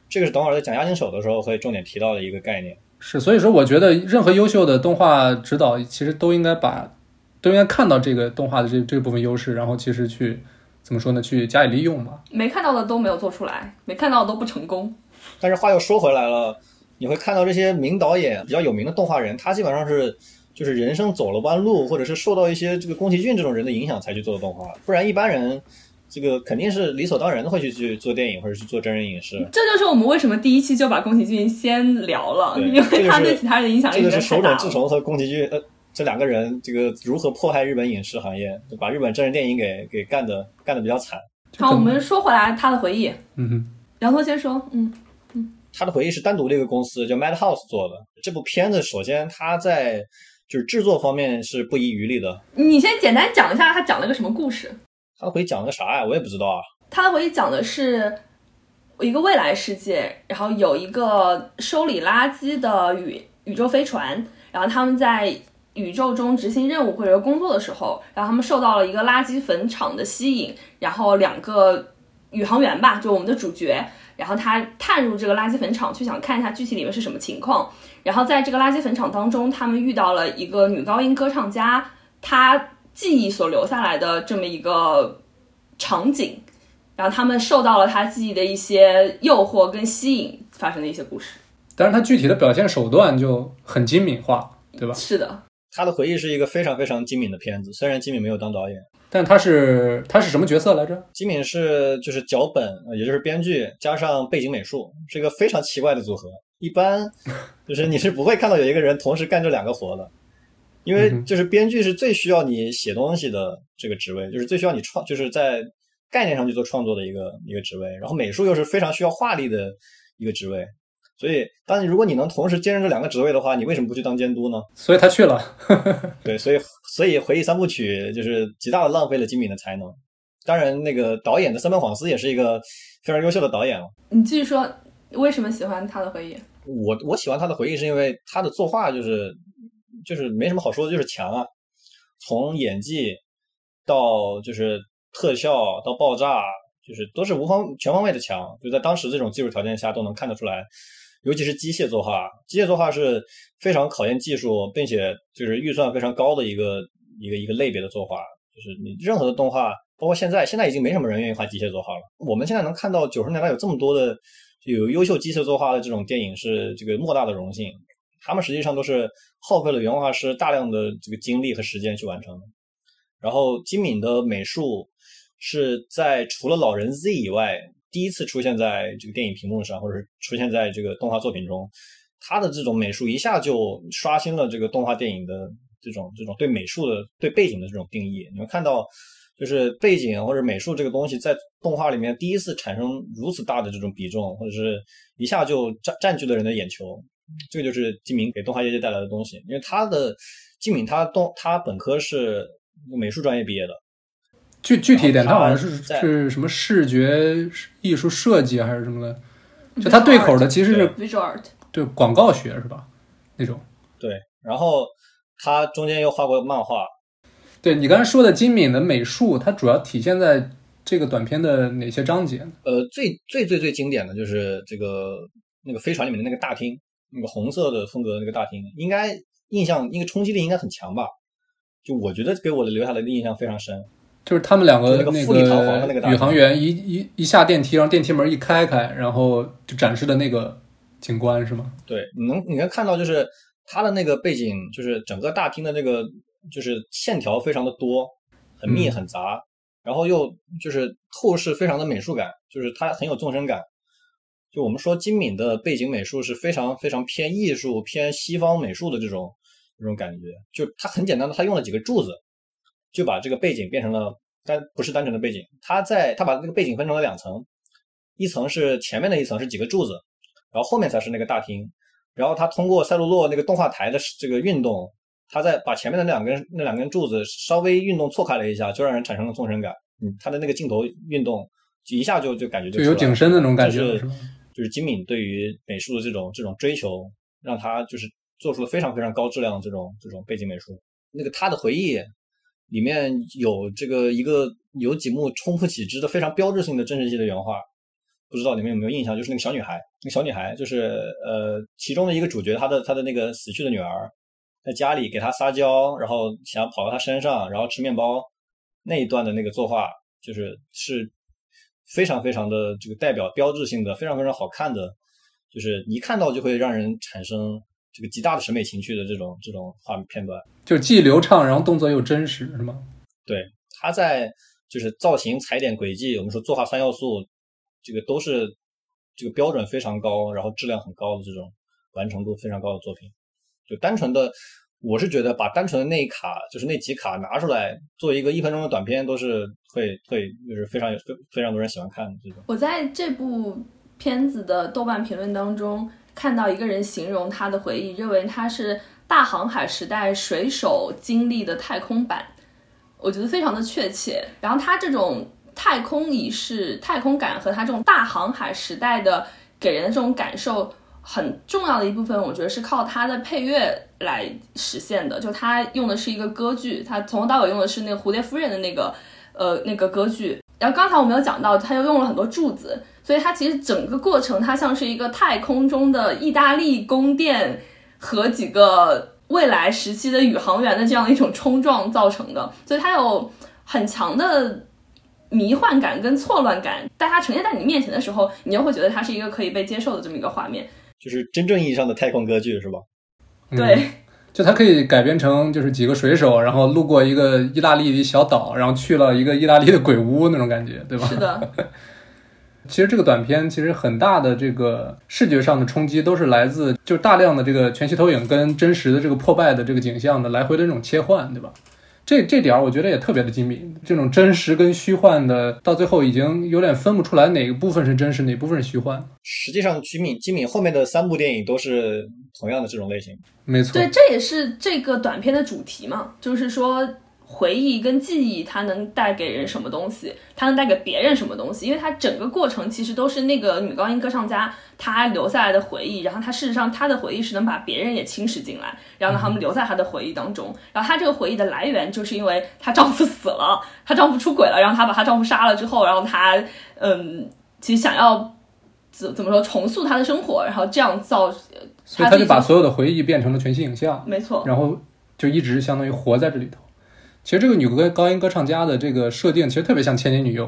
S2: 这个是等会儿在讲押金手的时候会重点提到的一个概念。
S3: 是，所以说我觉得任何优秀的动画指导其实都应该把都应该看到这个动画的这这部分优势，然后其实去怎么说呢？去加以利用吧。
S4: 没看到的都没有做出来，没看到的都不成功。
S2: 但是话又说回来了，你会看到这些名导演比较有名的动画人，他基本上是就是人生走了弯路，或者是受到一些这个宫崎骏这种人的影响才去做的动画，不然一般人这个肯定是理所当然的会去去做电影或者去做真人影视。
S4: 这就是我们为什么第一期就把宫崎骏先聊了，因为他对其他人的影响力
S2: 这个是手冢治。虫和宫崎骏呃这两个人这个如何迫害日本影视行业，就把日本真人电影给给干的干的比较惨。
S4: 好，我们说回来他的回忆，
S3: 嗯哼，
S4: 杨驼先说，嗯嗯，
S2: 他的回忆是单独的一个公司叫 Madhouse 做的。这部片子首先他在就是制作方面是不遗余力的。
S4: 你先简单讲一下他讲了个什么故事。
S2: 他的回忆讲了个啥呀？我也不知道啊。
S4: 他的回忆讲的是一个未来世界，然后有一个收理垃圾的宇宇宙飞船，然后他们在宇宙中执行任务或者工作的时候，然后他们受到了一个垃圾坟场的吸引，然后两个宇航员吧，就我们的主角，然后他探入这个垃圾坟场去想看一下具体里面是什么情况。然后在这个垃圾坟场当中，他们遇到了一个女高音歌唱家，她记忆所留下来的这么一个场景，然后他们受到了她记忆的一些诱惑跟吸引，发生的一些故事。
S3: 但是他具体的表现手段就很精敏化，对吧？
S4: 是的，
S2: 他的回忆是一个非常非常精敏的片子，虽然金敏没有当导演，
S3: 但他是他是什么角色来着？
S2: 吉敏是就是脚本，呃也就是编剧加上背景美术，是一个非常奇怪的组合。一般 就是你是不会看到有一个人同时干这两个活的，因为就是编剧是最需要你写东西的这个职位，就是最需要你创，就是在概念上去做创作的一个一个职位。然后美术又是非常需要画力的一个职位，所以当你如果你能同时兼任这两个职位的话，你为什么不去当监督呢？
S3: 所以他去了。
S2: 对，所以所以回忆三部曲就是极大的浪费了金敏的才能。当然，那个导演的三本晃司也是一个非常优秀的导演了。
S4: 你继续说为什么喜欢他的回忆？
S2: 我我喜欢他的回忆是因为他的作画就是就是没什么好说的，就是强啊。从演技到就是特效到爆炸，就是都是无方全方位的强。就在当时这种技术条件下都能看得出来，尤其是机械作画，机械作画是非常考验技术，并且就是预算非常高的一个一个一个类别的作画。就是你任何的动画，包括现在，现在已经没什么人愿意画机械作画了。我们现在能看到九十年代有这么多的有优秀机械作画的这种电影，是这个莫大的荣幸。他们实际上都是耗费了原画师大量的这个精力和时间去完成。然后金敏的美术是在除了《老人 Z》以外，第一次出现在这个电影屏幕上，或者是出现在这个动画作品中。他的这种美术一下就刷新了这个动画电影的这种这种对美术的对背景的这种定义。你们看到，就是背景或者美术这个东西在动画里面第一次产生如此大的这种比重，或者是一下就占占据了人的眼球。这个就是金敏给动画业界带来的东西，因为他的金敏他动他本科是美术专业毕业的，
S3: 具具体一点，他好像是是什么视觉艺术设计还是什么的，就他对口的其实是
S4: visual art，
S3: 对广告学是吧？那种。
S2: 对，然后他中间又画过漫画，
S3: 对你刚才说的金敏的美术，它主要体现在这个短片的哪些章节？
S2: 呃，最最最最经典的就是这个那个飞船里面的那个大厅，那个红色的风格的那个大厅，应该印象那个冲击力应该很强吧？就我觉得给我的留下来的印象非常深。
S3: 就是他们两个
S2: 就那个
S3: 宇航员一一一下电梯，然后电梯门一开开，然后就展示的那个景观是吗？
S2: 对，你能你能看到就是它的那个背景，就是整个大厅的那个就是线条非常的多，很密
S3: 嗯
S2: 很杂，然后又就是透视非常的美术感，就是它很有纵深感。就我们说金敏的背景美术是非常非常偏艺术、偏西方美术的这种这种感觉。就它很简单的，它用了几个柱子，就把这个背景变成了单不是单纯的背景，它在它把那个背景分成了两层，一层是前面的一层是几个柱子，然后后面才是那个大厅。然后他通过赛璐珞那个动画台的这个运动，他在把前面的那两根那两根柱子稍微运动错开了一下，就让人产生了纵深感。嗯，他的那个镜头运动，就一下就就感觉就
S3: 就有景深的那种感觉
S2: 就是？就是金敏对于美术的这种这种追求，让他就是做出了非常非常高质量的这种这种背景美术。那个他的回忆里面有这个一个有几幕冲不起汁的非常标志性的真实系的原画，不知道你们有没有印象？就是那个小女孩，那个小女孩就是呃其中的一个主角，她的她的那个死去的女儿，在家里给她撒娇，然后想跑到她身上，然后吃面包那一段的那个作画，就是是非常非常的这个代表标志性的，非常非常好看的，就是一看到就会让人产生这个极大的审美情趣的这种这种画面片段。
S3: 就是既流畅，然后动作又真实是吗？
S2: 对，他在就是造型、踩点、轨迹，我们说作画三要素，这个都是这个标准非常高，然后质量很高的这种完成度非常高的作品。就单纯的，我是觉得把单纯的那一卡，就是那几卡拿出来做一个一分钟的短片，都是会会就是非常有非非常多人喜欢看的这种。
S4: 我在这部片子的豆瓣评论当中看到一个人形容他的回忆，认为他是大航海时代水手经历的太空版，我觉得非常的确切。然后他这种太空仪式、太空感和他这种大航海时代的给人的这种感受，很重要的一部分，我觉得是靠他的配乐来实现的。就他用的是一个歌剧，他从头到尾用的是那个蝴蝶夫人的那个呃那个歌剧。然后刚才我们有讲到，他又用了很多柱子，所以它其实整个过程它像是一个太空中的意大利宫殿和几个未来时期的宇航员的这样的一种冲撞造成的，所以它有很强的。迷幻感跟错乱感，但它呈现在你面前的时候，你又会觉得它是一个可以被接受的这么一个画面。
S2: 就是真正意义上的太空歌剧，是吧？
S4: 对，
S3: 就它可以改编成就是几个水手，然后路过一个意大利的小岛，然后去了一个意大利的鬼屋那种感觉，对吧？
S4: 是的。
S3: 其实这个短片其实很大的这个视觉上的冲击都是来自就大量的这个全息投影跟真实的这个破败的这个景象的来回的这种切换，对吧？这这点儿我觉得也特别的精密，这种真实跟虚幻的，到最后已经有点分不出来哪个部分是真实，哪部分是虚幻。
S2: 实际上，吉米吉米后面的三部电影都是同样的这种类型。
S3: 没错，
S4: 对，这也是这个短片的主题嘛，就是说。回忆跟记忆，它能带给人什么东西？它能带给别人什么东西？因为它整个过程其实都是那个女高音歌唱家她留下来的回忆，然后她事实上她的回忆是能把别人也侵蚀进来，然后让他们留在她的回忆当中。然后她这个回忆的来源，就是因为她丈夫死了，她丈夫出轨了，然后她把她丈夫杀了之后，然后她嗯，其实想要怎怎么说重塑她的生活，然后这样造，
S3: 所以她就把所有的回忆变成了全息影像，
S4: 没错，
S3: 然后就一直相当于活在这里头。其实这个女歌高音歌唱家的这个设定，其实特别像《千年女优》，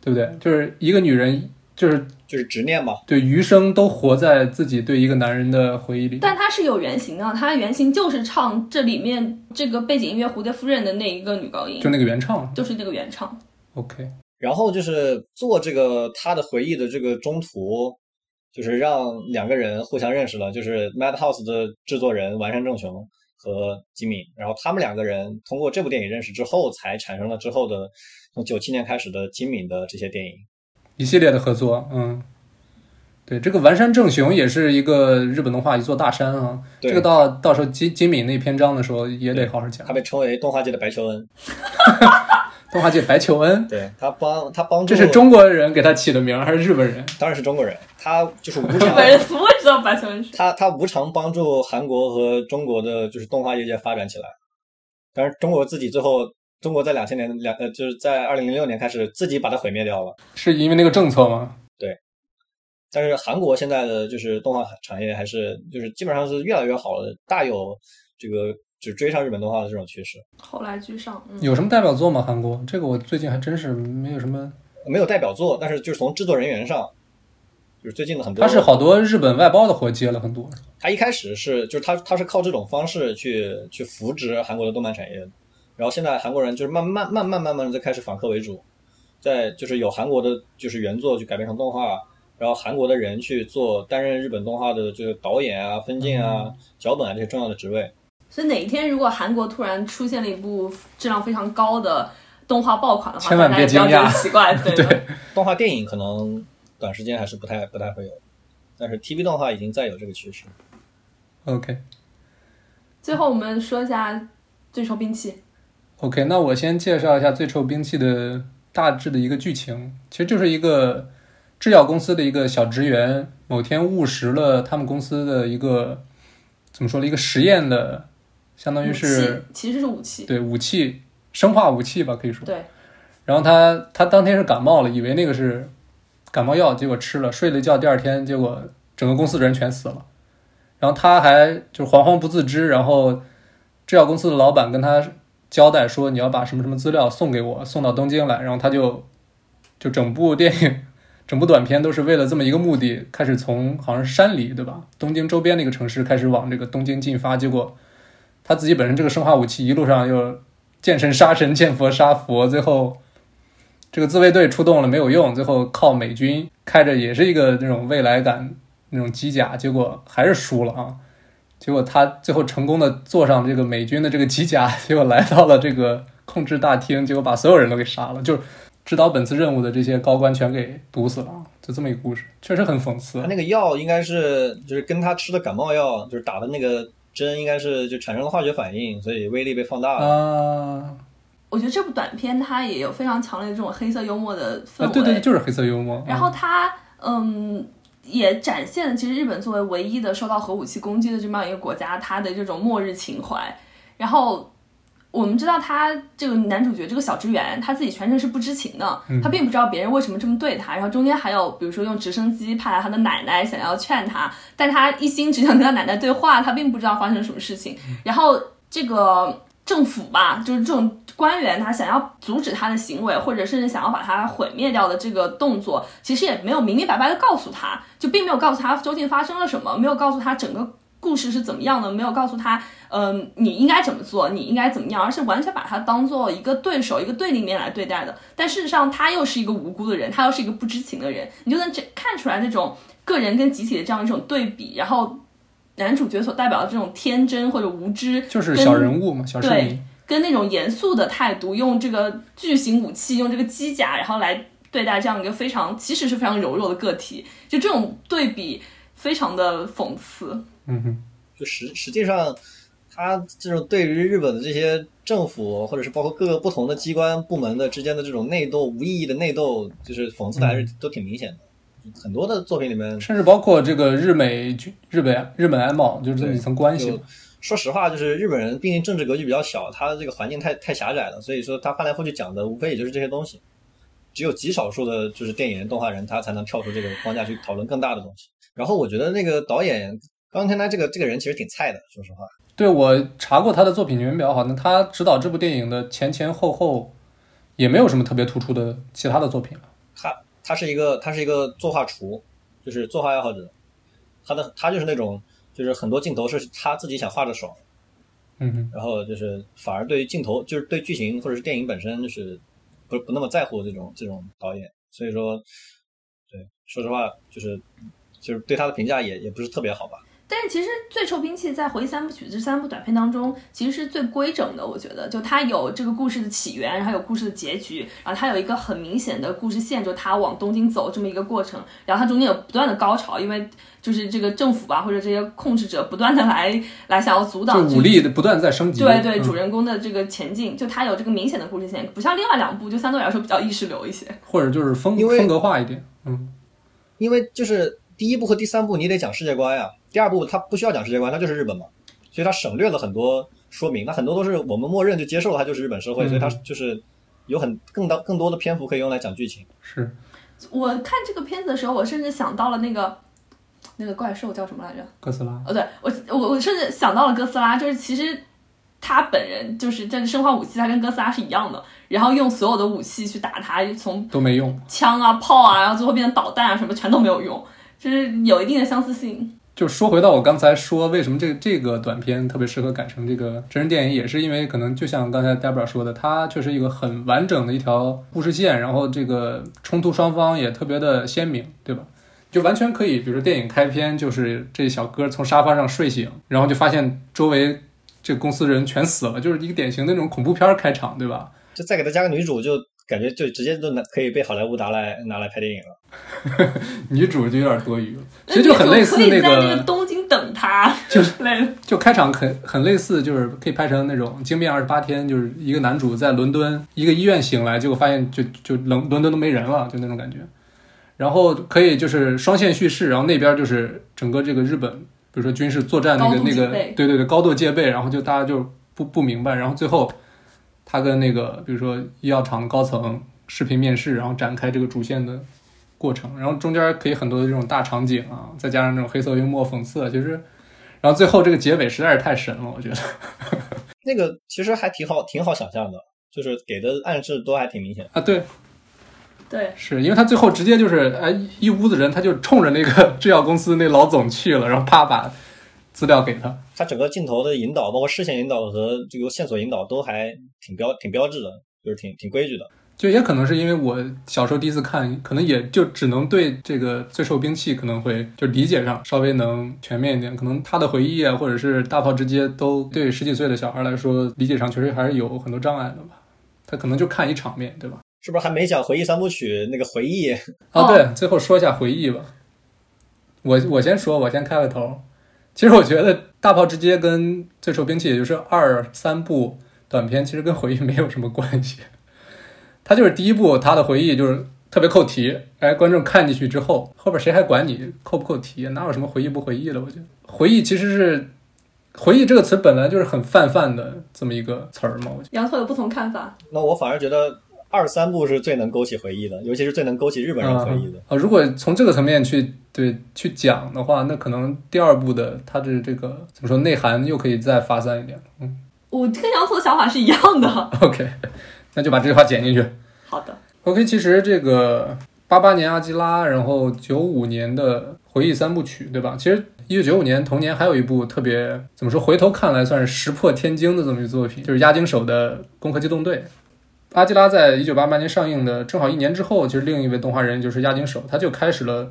S3: 对不对？就是一个女人，就是
S2: 就是执念嘛，
S3: 对，余生都活在自己对一个男人的回忆里。
S4: 但她是有原型的，她原型就是唱这里面这个背景音乐《蝴蝶夫人》的那一个女高音，
S3: 就那个原唱，
S4: 就是那个原唱。
S3: OK。
S2: 然后就是做这个她的回忆的这个中途，就是让两个人互相认识了，就是 Madhouse 的制作人完山正雄。和吉米，然后他们两个人通过这部电影认识之后，才产生了之后的从九七年开始的金敏的这些电影
S3: 一系列的合作。嗯，对，这个完山正雄也是一个日本动画一座大山啊。这个到到时候金金敏那篇章的时候也得好好讲。
S2: 他被称为动画界的白求恩。
S3: 动画界白求恩，
S2: 对他帮他帮助，
S3: 这是中国人给他起的名还是日本人？
S2: 当然是中国人。他就是无偿，
S4: 我也知道白求恩。
S2: 他他无偿帮助韩国和中国的就是动画业界发展起来。但是中国自己最后，中国在两千年两呃就是在二零零六年开始自己把它毁灭掉了。
S3: 是因为那个政策吗？
S2: 对。但是韩国现在的就是动画产业还是就是基本上是越来越好了，大有这个。就追上日本动画的这种趋势，
S4: 后来居上。
S3: 有什么代表作吗？韩国这个我最近还真是没有什么，
S2: 没有代表作。但是就是从制作人员上，就是最近的很多，
S3: 他是好多日本外包的活接了很多。
S2: 他一开始是就是他他是靠这种方式去去扶植韩国的动漫产业，然后现在韩国人就是慢慢慢慢慢慢的在开始反客为主，在就是有韩国的就是原作去改编成动画，然后韩国的人去做担任日本动画的这个导演啊、分镜啊、脚本啊这些重要的职位。
S4: 所以哪一天如果韩国突然出现了一部质量非常高的动画爆款的话，
S3: 千万别惊讶。
S4: 奇怪，对
S2: 动画电影可能短时间还是不太不太会有，但是 TV 动画已经在有这个趋势。
S3: OK。
S4: 最后我们说一下最臭兵器。
S3: OK，那我先介绍一下最臭兵器的大致的一个剧情，其实就是一个制药公司的一个小职员，某天误食了他们公司的一个怎么说呢，一个实验的。相当于是，
S4: 其实是武器，
S3: 对武器，生化武器吧，可以说。
S4: 对。
S3: 然后他他当天是感冒了，以为那个是感冒药，结果吃了，睡了一觉，第二天结果整个公司的人全死了。然后他还就是惶惶不自知，然后制药公司的老板跟他交代说，你要把什么什么资料送给我，送到东京来。然后他就就整部电影，整部短片都是为了这么一个目的，开始从好像是山里对吧，东京周边那个城市开始往这个东京进发，结果。他自己本身这个生化武器一路上又见神杀神见佛杀佛，最后这个自卫队出动了没有用，最后靠美军开着也是一个那种未来感那种机甲，结果还是输了啊！结果他最后成功的坐上这个美军的这个机甲，结果来到了这个控制大厅，结果把所有人都给杀了，就是指导本次任务的这些高官全给毒死了，就这么一个故事，确实很讽刺。
S2: 他那个药应该是就是跟他吃的感冒药就是打的那个。针应该是就产生了化学反应，所以威力被放大了。
S3: 啊，
S4: 我觉得这部短片它也有非常强烈的这种黑色幽默的氛围。
S3: 对对，就是黑色幽默。
S4: 然后它，嗯，也展现了其实日本作为唯一的受到核武器攻击的这么样一个国家，它的这种末日情怀。然后我们知道他这个男主角这个小职员，他自己全程是不知情的，他并不知道别人为什么这么对他。然后中间还有比如说用直升机派来他的奶奶，想要劝他，但他一心只想跟他奶奶对话，他并不知道发生什么事情。然后这个政府吧，就是这种官员，他想要阻止他的行为，或者甚至想要把他毁灭掉的这个动作，其实也没有明明白白的告诉他，就并没有告诉他究竟发生了什么，没有告诉他整个故事是怎么样的，没有告诉他，嗯、你应该怎么做，你应该怎么样，而是完全把他当做一个对手、一个对立面来对待的。但事实上，他又是一个无辜的人，他又是一个不知情的人，你就能这看出来那种个人跟集体的这样一种对比，然后男主角所代表的这种天真或者无知，
S3: 就是小人物嘛，小市民。
S4: 跟那种严肃的态度，用这个巨型武器，用这个机甲，然后来对待这样一个非常其实是非常柔弱的个体，就这种对比非常的讽刺。
S3: 嗯哼，
S2: 就实实际上，他这种对于日本的这些政府，或者是包括各个不同的机关部门的之间的这种内斗，无意义的内斗，就是讽刺的还是都挺明显的。很多的作品里面，
S3: 甚至包括这个日美军日本日本安保，就是这么一层关系。
S2: 说实话，就是日本人毕竟政治格局比较小，他这个环境太太狭窄了，所以说他翻来覆去讲的无非也就是这些东西。只有极少数的就是电影人、动画人，他才能跳出这个框架去讨论更大的东西。然后我觉得那个导演冈天他这个这个人其实挺菜的，说实话。
S3: 对我查过他的作品年表，好像他指导这部电影的前前后后也没有什么特别突出的其他的作品了。
S2: 他他是一个他是一个作画厨，就是作画爱好者。他的他就是那种就是很多镜头是他自己想画的爽，
S3: 嗯哼，
S2: 然后就是反而对于镜头就是对剧情或者是电影本身就是不不那么在乎这种这种导演。所以说，对，说实话就是就是对他的评价也也不是特别好吧。
S4: 但是其实《最臭兵器》在回忆三部曲这三部短片当中，其实是最规整的。我觉得，就它有这个故事的起源，然后有故事的结局，然后它有一个很明显的故事线，就它往东京走这么一个过程。然后它中间有不断的高潮，因为就是这个政府吧，或者这些控制者不断的来来想要阻挡
S3: 武力的不断在升级。
S4: 对对，
S3: 嗯
S4: 主人公的这个前进，就它有这个明显的故事线，不像另外两部，就相对来说比较意识流一些。
S3: 或者就是风风格化一点。嗯，
S2: 因为就是第一部和第三部你得讲世界观呀，第二部它不需要讲世界观，它就是日本嘛，所以它省略了很多说明，那很多都是我们默认就接受了它就是日本社会，
S3: 嗯
S2: 所以它就是有很更多更多的篇幅可以用来讲剧情。
S3: 是
S4: 我看这个片子的时候，我甚至想到了那个那个怪兽叫什么来着？
S3: 哥斯拉。
S4: 哦，对我我我甚至想到了哥斯拉，就是其实他本人就是这生化武器，他跟哥斯拉是一样的，然后用所有的武器去打他，从
S3: 都没用，
S4: 枪啊、炮啊，然后最后变成导弹啊什么，全都没有用，就是有一定的相似性。
S3: 就说回到我刚才说，为什么这这个短片特别适合改成这个真人电影，也是因为可能就像刚才 Debra 说的，它确实一个很完整的一条故事线，然后这个冲突双方也特别的鲜明，对吧？就完全可以，比如说电影开篇就是这小哥从沙发上睡醒，然后就发现周围这公司人全死了，就是一个典型的那种恐怖片开场，对吧？
S2: 就再给他加个女主，就感觉就直接都能可以被好莱坞拿来拿来拍电影了。
S3: 女主就有点多余了，其实就很类似那个
S4: 个东京等他，
S3: 就是
S4: 类。
S3: 就开场很很类似，就是可以拍成那种《惊变二十八天》，就是一个男主在伦敦一个医院醒来，结果发现就就冷伦敦都没人了，就那种感觉。然后可以就是双线叙事，然后那边就是整个这个日本，比如说军事作战那个那个，对对对，高度戒备，然后就大家就不不明白，然后最后他跟那个比如说医药厂的高层视频面试，然后展开这个主线的过程，然后中间可以很多的这种大场景啊，再加上这种黑色幽默讽刺，啊其实，然后最后这个结尾实在是太神了，我觉得。
S2: 那个其实还挺好，挺好想象的，就是给的暗示都还挺明显。
S3: 啊，对，
S4: 对，
S3: 是因为他最后直接就是，哎，一一屋子人，他就冲着那个 制药公司那老总去了，然后啪把资料给他。
S2: 他整个镜头的引导，包括视线引导和这个线索引导都还挺标挺标志的，就是挺挺规矩的。
S3: 就也可能是因为我小时候第一次看，可能也就只能对这个最受兵器可能会就理解上稍微能全面一点，可能他的回忆啊，或者是大炮直接都对十几岁的小孩来说理解上确实还是有很多障碍的吧。他可能就看一场面，对吧？
S2: 是不是还没讲回忆三部曲那个回忆？
S3: 啊，
S4: 哦
S3: 对，最后说一下回忆吧。我我先说，我先开个头。其实我觉得《大炮之街》跟《最受兵器》，也就是二三部短片，其实跟回忆没有什么关系。它就是第一部，他的回忆就是特别扣题，哎，观众看进去之后，后边谁还管你扣不扣题？哪有什么回忆不回忆的？我觉得回忆其实是回忆这个词本来就是很泛泛的这么一个词儿嘛。我觉得
S4: 杨拓有不同看法。
S2: 那我反而觉得二三部是最能勾起回忆的，尤其是最能勾起日本人回忆的。
S3: 啊，如果从这个层面去对去讲的话，那可能第二部的它的这个怎么说内涵又可以再发散一点。嗯
S4: 我跟杨拓的想法是一样的。
S3: OK，那就把这句话剪进去。
S4: 好的
S3: ，OK，其实这个八八年阿基拉，然后九五年的回忆三部曲，对吧？其实一九九五年同年还有一部特别怎么说，回头看来算是石破天惊的这么一个作品，就是押井守的《攻壳机动队》。阿基拉在一九八八年上映的正好一年之后，其实另一位动画人就是押井守，他就开始了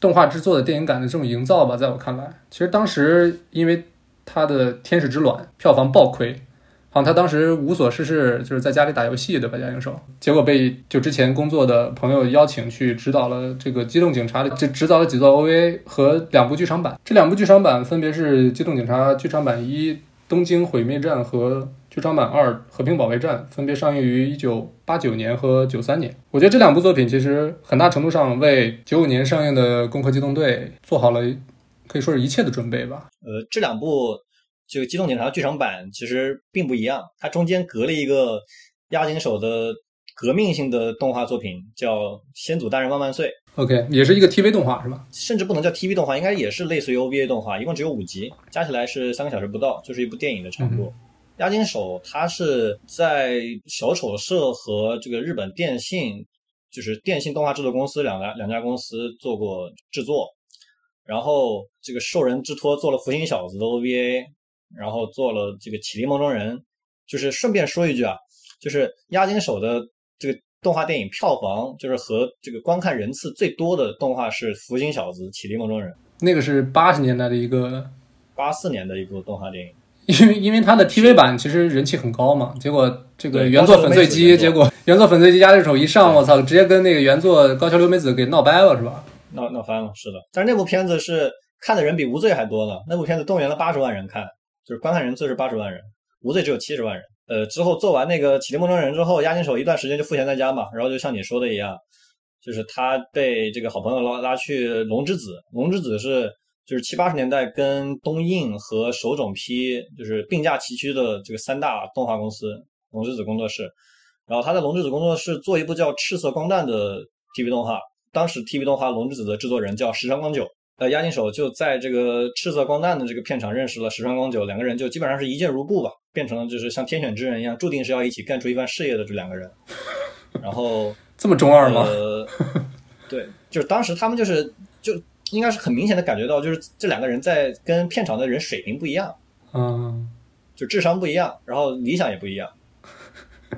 S3: 动画制作的电影感的这种营造吧。在我看来，其实当时因为他的《天使之卵》票房爆亏，好像他当时无所事事，就是在家里打游戏，对吧？押井守，结果被就之前工作的朋友邀请去指导了这个《机动警察》的，就指导了几座 OVA 和两部剧场版。这两部剧场版分别是《机动警察》剧场版一《东京毁灭战》和剧场版二《和平保卫战》，分别上映于一九八九年和九三年。我觉得这两部作品其实很大程度上为九五年上映的《攻壳机动队》做好了可以说是一切的准备吧。
S2: 呃，这两部这个《机动警察》剧场版其实并不一样，它中间隔了一个押井守的革命性的动画作品，叫《先祖大人万万岁》
S3: ，OK，也是一个 TV 动画是吧？
S2: 甚至不能叫 TV 动画，应该也是类似于 OVA 动画，一共只有五集，加起来是三个小时不到，就是一部电影的长度。押井守他是在小丑社和这个日本电信，就是电信动画制作公司两家两家公司做过制作，然后这个受人之托做了福星小子的 OVA，然后做了这个启迪梦中人。就是顺便说一句啊，就是押金手的这个动画电影票房，就是和这个观看人次最多的动画是《福星小子》《启迪梦中人》，
S3: 那个是八十年代的一个
S2: 八四年的一部动画电影。
S3: 因为因为它的 TV 版其实人气很高嘛，结果这个原作粉碎机，结果原作粉碎机压这手一上，我操，直接跟那个原作高桥留美子给闹掰了，是吧？
S2: 闹闹翻了，是的。但是那部片子是看的人比无罪还多呢。那部片子动员了八十万人看，就是观看人次是八十万人，无罪只有七十万人。呃，之后做完那个《启迪梦中人》之后，押金手一段时间就赋闲在家嘛，然后就像你说的一样，就是他被这个好朋友拉拉去龙之子，龙之子是就是七八十年代跟东映和手冢批就是并驾齐驱的这个三大动画公司龙之子工作室，然后他在龙之子工作室做一部叫《赤色光弹》的 TV 动画，当时 TV 动画龙之子的制作人叫石川光久。呃，押井守就在这个赤色光弹的这个片场认识了石川光久，两个人就基本上是一见如故吧，变成了就是像天选之人一样，注定是要一起干出一番事业的这两个人。然后
S3: 这么中二吗？
S2: 呃，对，就是当时他们就是就应该是很明显的感觉到，就是这两个人在跟片场的人水平不一样，
S3: 嗯，
S2: 就智商不一样，然后理想也不一样。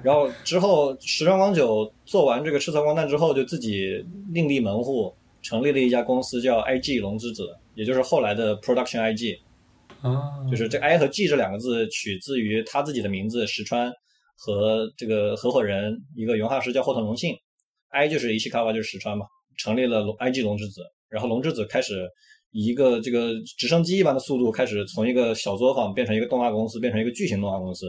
S2: 然后之后，石川光久做完这个赤色光弹之后，就自己另立门户，成立了一家公司叫 IG 龙之子，也就是后来的 Production IG。
S3: 啊，
S2: 就是这 I 和 G 这两个字取自于他自己的名字石川和这个合伙人一个原画师叫后藤隆信，I 就是伊西卡瓦就是石川嘛，成立了龙 IG 龙之子，然后龙之子开始以一个这个直升机一般的速度开始从一个小作坊变成一个动画公司，变成一个巨型动画公司，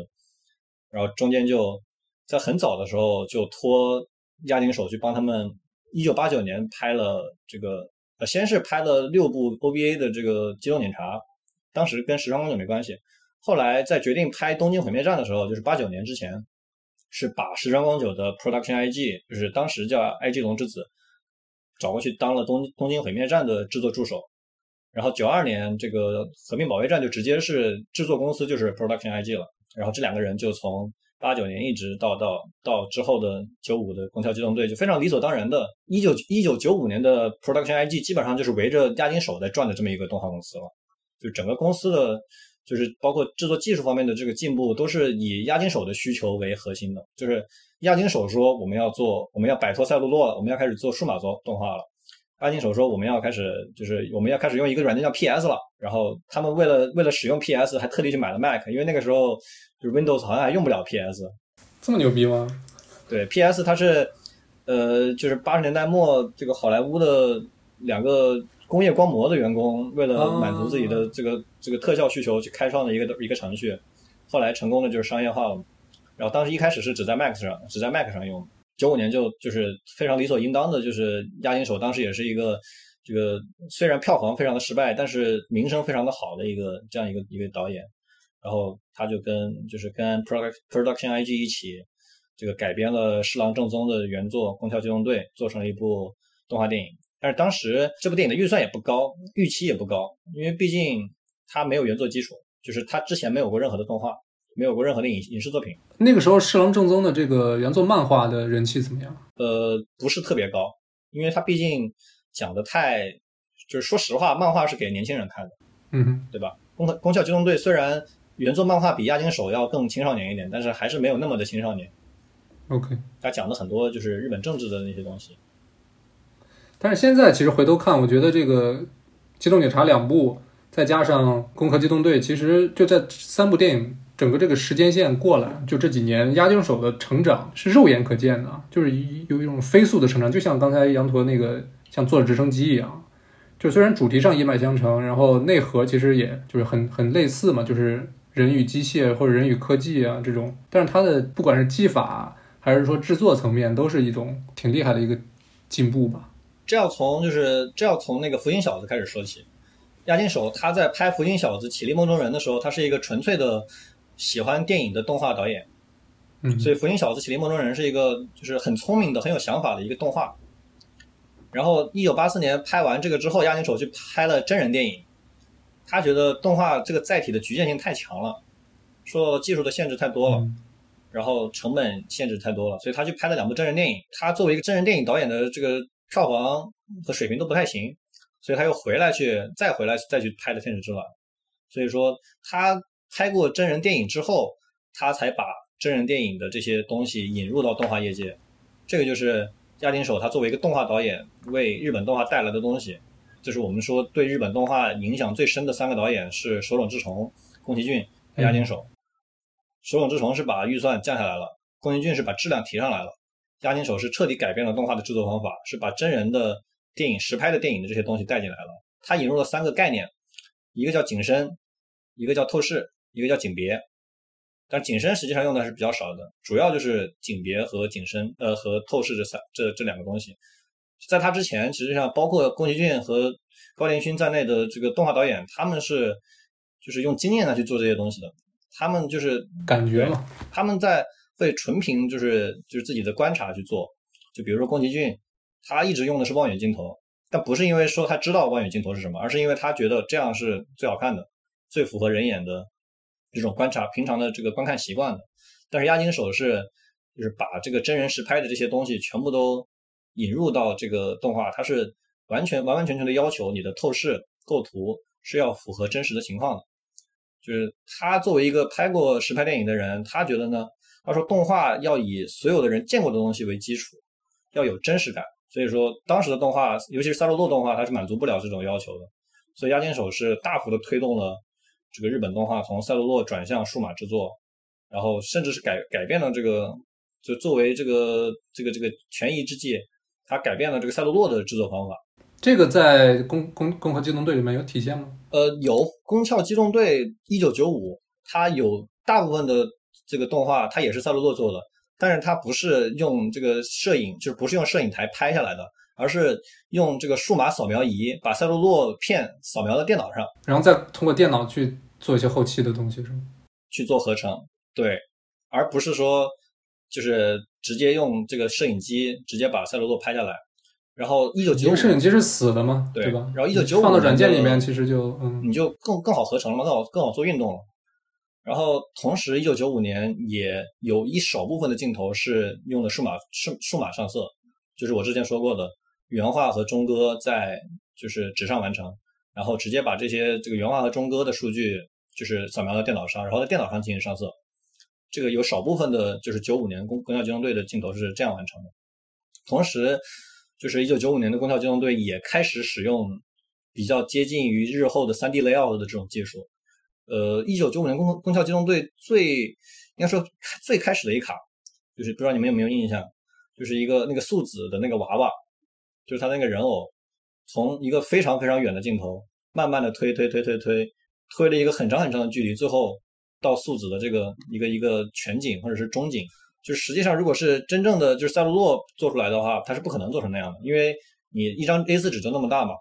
S2: 然后中间就在很早的时候就托押井守去帮他们，一九八九年拍了这个呃先是拍了六部 OVA 的这个机动警察。当时跟石川光久没关系，后来在决定拍《东京毁灭战》的时候，就是八九年之前，是把石川光久的 Production IG，就是当时叫 IG 龙之子，找过去当了东《东京毁灭战》的制作助手。然后九二年这个《和平保卫战》就直接是制作公司就是 Production IG 了。然后这两个人就从八九年一直到到到之后的九五的《攻壳机动队》，就非常理所当然的，一九一九九五年的 Production IG 基本上就是围着押金手在转的这么一个动画公司了。就整个公司的，就是包括制作技术方面的这个进步，都是以押金手的需求为核心的。就是押金手说我们要做，我们要摆脱赛璐珞了，我们要开始做数码做动画了。押井守说我们要开始，就是我们要开始用一个软件叫 PS 了。然后他们为了为了使用 PS，还特地去买了 Mac，因为那个时候就是 Windows 好像还用不了 PS。
S3: 这么牛逼吗？
S2: 对，PS 它是呃，就是八十年代末这个好莱坞的两个。工业光魔的员工为了满足自己的这个、
S3: 哦、
S2: 这个特效需求，去开创了一个一个程序，后来成功的就是商业化了。然后当时一开始是只在 Mac 上，只在 Mac 上用，九五年就就是非常理所应当的，就是押井守当时也是一个这个虽然票房非常的失败，但是名声非常的好的一个这样一个一个导演，然后他就跟就是跟 Product Production IG 一起这个改编了侍郎正宗的原作《宫壳机动队》，做成了一部动画电影。但是当时这部电影的预算也不高，预期也不高，因为毕竟它没有原作基础，就是它之前没有过任何的动画，没有过任何的影影视作品。
S3: 那个时候侍郎正宗的这个原作漫画的人气怎么样？
S2: 呃，不是特别高，因为它毕竟讲的太，就是说实话，漫画是给年轻人看的，
S3: 嗯哼，
S2: 对吧？攻攻壳机动队虽然原作漫画比亚金手要更青少年一点，但是还是没有那么的青少年。
S3: OK，
S2: 他讲的很多就是日本政治的那些东西。
S3: 但是现在其实回头看，我觉得这个《机动警察》两部，再加上《攻壳机动队》，其实就在三部电影整个这个时间线过来，就这几年押井守的成长是肉眼可见的，就是有一种飞速的成长，就像刚才羊驼那个像坐着直升机一样。就虽然主题上一脉相承，然后内核其实也就是很很类似嘛，就是人与机械或者人与科技啊这种，但是它的不管是技法还是说制作层面，都是一种挺厉害的一个进步吧。
S2: 这要从就是这要从那个福星小子开始说起。押井守他在拍《福星小子》《绮丽梦中人》的时候，他是一个纯粹的喜欢电影的动画导演，
S3: 嗯，
S2: 所以《福星小子》《绮丽梦中人》是一个就是很聪明的、很有想法的一个动画。然后，一九八四年拍完这个之后，押井守去拍了真人电影。他觉得动画这个载体的局限性太强了，受技术的限制太多了，
S3: 嗯
S2: 然后成本限制太多了，所以他去拍了两部真人电影。他作为一个真人电影导演的这个票房和水平都不太行，所以他又回来去再回来再去拍的《天使之卵》。所以说，他拍过真人电影之后，他才把真人电影的这些东西引入到动画业界。这个就是押井守他作为一个动画导演为日本动画带来的东西。就是我们说对日本动画影响最深的三个导演是手冢治虫、宫崎骏和押井守。手冢治虫是把预算降下来了，宫崎骏是把质量提上来了，押井守是彻底改变了动画的制作方法，是把真人的电影实拍的电影的这些东西带进来了。他引入了三个概念，一个叫景深，一个叫透视，一个叫景别。但景深实际上用的是比较少的，主要就是景别和景深，呃，和透视这三这这两个东西。在他之前，实际上包括宫崎骏和高田勋在内的这个动画导演，他们是就是用经验来去做这些东西的。他们就是
S3: 感觉嘛，
S2: 他们在会纯凭就是就是自己的观察去做。就比如说宫崎骏，他一直用的是望远镜头，但不是因为说他知道望远镜头是什么，而是因为他觉得这样是最好看的，最符合人眼的这种观察平常的这个观看习惯的。但是押井守是就是把这个真人实拍的这些东西全部都引入到这个动画，它是完全完完全全的要求你的透视构图是要符合真实的情况的。就是他作为一个拍过实拍电影的人，他觉得呢，他说动画要以所有的人见过的东西为基础，要有真实感。所以说当时的动画，尤其是赛璐珞动画，它是满足不了这种要求的。所以押井守是大幅的推动了这个日本动画从赛璐珞转向数码制作，然后甚至是改改变了这个，就作为这个这个这个权宜之计，他改变了这个赛璐珞的制作方法。
S3: 这个在《攻攻攻壳机动队》里面有体现吗？
S2: 呃，有《宫壳机动队》一九九五，它有大部分的这个动画，它也是赛璐珞做的，但是它不是用这个摄影，就是不是用摄影台拍下来的，而是用这个数码扫描仪把赛璐珞片扫描到电脑上
S3: 然后再通过电脑去做一些后期的东西，是吗？
S2: 去做合成，对，而不是说就是直接用这个摄影机直接把赛璐珞拍下来。然后一九九五
S3: 因为摄影机是死的嘛，
S2: 对
S3: 吧？
S2: 然后一九九五
S3: 放到软件里面，其实就嗯
S2: 你就更更好合成了嘛，更好更好做运动了。然后同时，一九九五年也有一少部分的镜头是用的数码数数码上色，就是我之前说过的原画和中歌在就是纸上完成，然后直接把这些这个原画和中歌的数据就是扫描到电脑上，然后在电脑上进行上色。这个有少部分的就是九五年攻攻壳机动队的镜头是这样完成的。同时，就是一九九五年的攻壳机动队也开始使用比较接近于日后的 3D layout 的这种技术。呃，一九九五年攻攻壳机动队最应该说最开始的一卡，就是不知道你们有没有印象，就是一个那个素子的那个娃娃，就是他那个人偶，从一个非常非常远的镜头，慢慢的推推推推推，推了一个很长很长的距离，最后到素子的这个一个一个全景或者是中景，就是实际上如果是真正的就是赛璐珞做出来的话，它是不可能做成那样的，因为你一张 A4 纸就那么大嘛，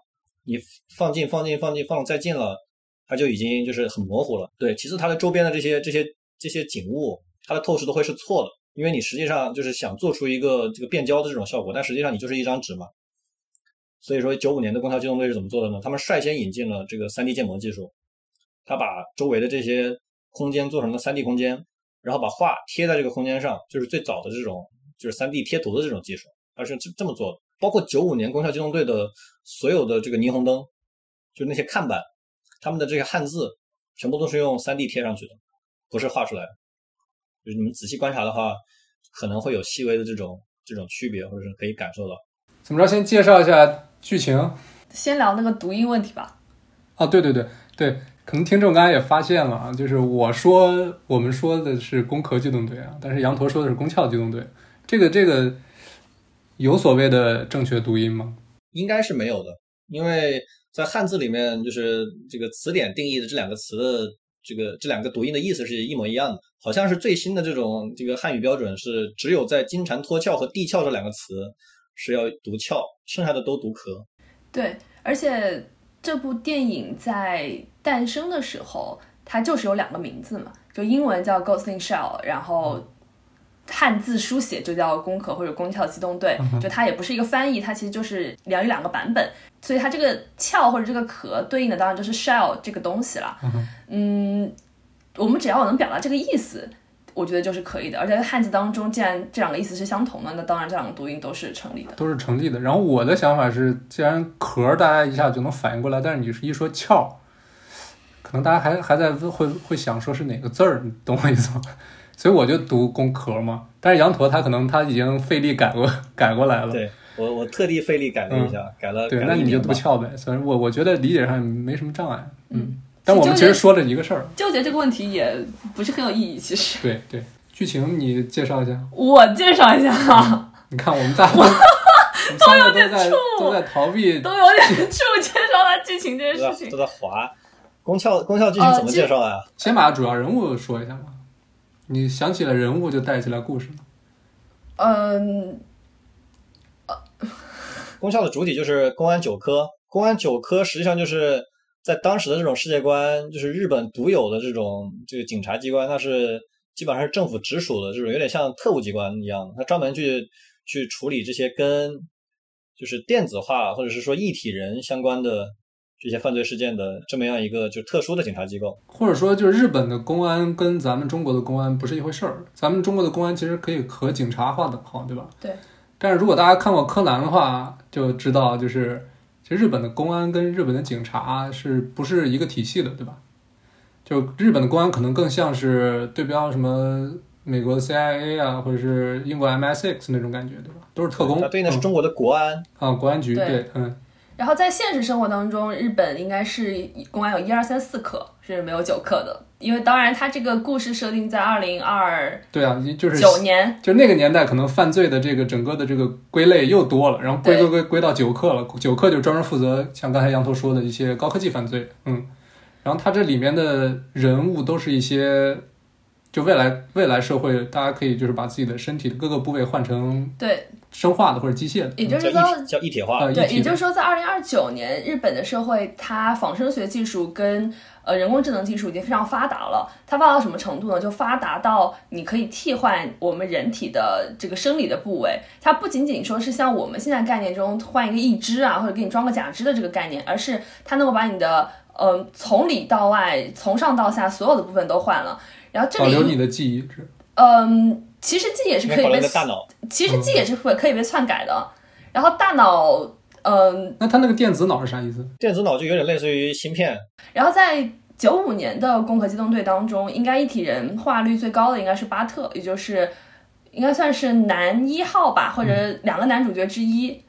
S2: 你放近放近放近放再近了，它就已经就是很模糊了。对，其次它的周边的这些这些这些景物，它的透视都会是错的，因为你实际上就是想做出一个这个变焦的这种效果，但实际上你就是一张纸嘛。所以说，九五年的《攻壳机动队》是怎么做的呢？他们率先引进了这个 3D 建模技术，他把周围的这些空间做成了 3D 空间，然后把画贴在这个空间上，就是最早的这种就是 3D 贴图的这种技术，它是这这么做的。包括九五年《攻壳机动队》的所有的这个霓虹灯，就那些看板，他们的这个汉字全部都是用 3D 贴上去的，不是画出来的。就是你们仔细观察的话，可能会有细微的这种这种区别，或者是可以感受到。
S3: 怎么着？先介绍一下剧情。
S4: 先聊那个读音问题吧。
S3: 啊，对对对对，可能听众刚才也发现了啊，就是我说我们说的是攻壳机动队啊，但是羊驼说的是攻壳机动队，这个这个有所谓的正确读音吗？
S2: 应该是没有的，因为在汉字里面，就是这个词典定义的这两个词的这个这两个读音的意思是一模一样的。好像是最新的这种这个汉语标准是，只有在金蝉脱壳和地壳这两个词是要读壳，剩下的都读壳。
S4: 对，而且这部电影在诞生的时候，它就是有两个名字嘛，就英文叫《Ghost in Shell》，然后汉字书写就叫“攻壳”或者“攻壳机动队”，就它也不是一个翻译，它其实就是两两个版本，所以它这个“壳”或者这个壳对应的当然就是 “shell” 这个东西了。嗯，我们只要能表达这个意思。我觉得就是可以的，而且汉字当中，既然这两个意思是相同的，那当然这两个读音都是成立的，
S3: 都是成立的。然后我的想法是，既然壳大家一下就能反应过来，但是你是一说壳，可能大家还还在会会想说是哪个字儿，你懂我意思吗？所以我就读工壳嘛。但是羊驼它可能它已经费力改过改过来了。
S2: 对我我特地费力改了一下，改了。
S3: 对，那你就读壳呗。所以我我觉得理解上没什么障碍。嗯。但我们其实说了一个事儿，
S4: 纠结这个问题也不是很有意义。其实，
S3: 对对，剧情你介绍一下，
S4: 我介绍一下
S3: 哈。你看我们大
S4: 都
S3: 都
S4: 有点
S3: 怵，都在逃避，
S4: 都有点怵介绍他剧情这件事情，
S2: 都在滑。功效功效剧情怎么介绍呀？
S3: 先把主要人物说一下吧。你想起了人物就带起来故事
S4: 嗯，
S2: 功效的主体就是公安九科，公安九科实际上就是。在当时的这种世界观，就是日本独有的这种这个警察机关，它是基本上是政府直属的这种，有点像特务机关一样，它专门去去处理这些跟就是电子化或者是说一体人相关的这些犯罪事件的这么样一个就特殊的警察机构。
S3: 或者说，就是日本的公安跟咱们中国的公安不是一回事儿。咱们中国的公安其实可以和警察划等号，对吧？
S4: 对。
S3: 但是如果大家看过柯南的话，就知道就是。其实日本的公安跟日本的警察是不是一个体系的，对吧？就日本的公安可能更像是对标什么美国的 CIA 啊，或者是英国 MI6 那种感觉，对吧？都是特工。
S2: 对应的是中国的国安
S3: 啊，国安局对，嗯。
S4: 然后在现实生活当中，日本应该是公安有一二三四课，是没有九课的。因为当然，它这个故事设定在二零二
S3: 对啊，就是
S4: 九年，
S3: 就那个年代，可能犯罪的这个整个的这个归类又多了，然后归归归归到九课了。九课就专门负责像刚才杨头说的一些高科技犯罪，嗯，然后它这里面的人物都是一些，就未来未来社会，大家可以就是把自己的身体的各个部位换成
S4: 对
S3: 生化的或者机械的，
S4: 也就是说
S2: 叫一体化，
S4: 对，也就是说在二零二九年，日本的社会它仿生学技术跟。呃，人工智能技术已经非常发达了。它发达到什么程度呢？就发达到你可以替换我们人体的这个生理的部位。它不仅仅说是像我们现在概念中换一个义肢啊，或者给你装个假肢的这个概念，而是它能够把你的嗯从里到外、从上到下所有的部分都换了。然后这里
S3: 保留你的记忆值。
S4: 嗯，其实记忆也是可以被其实记忆也是会可以被篡改的。然后大脑，嗯，
S3: 那它那个电子脑是啥意思？
S2: 电子脑就有点类似于芯片。
S4: 然后在九五年的《攻壳机动队》当中，应该一体人化率最高的应该是巴特，也就是应该算是男一号吧，或者两个男主角之一，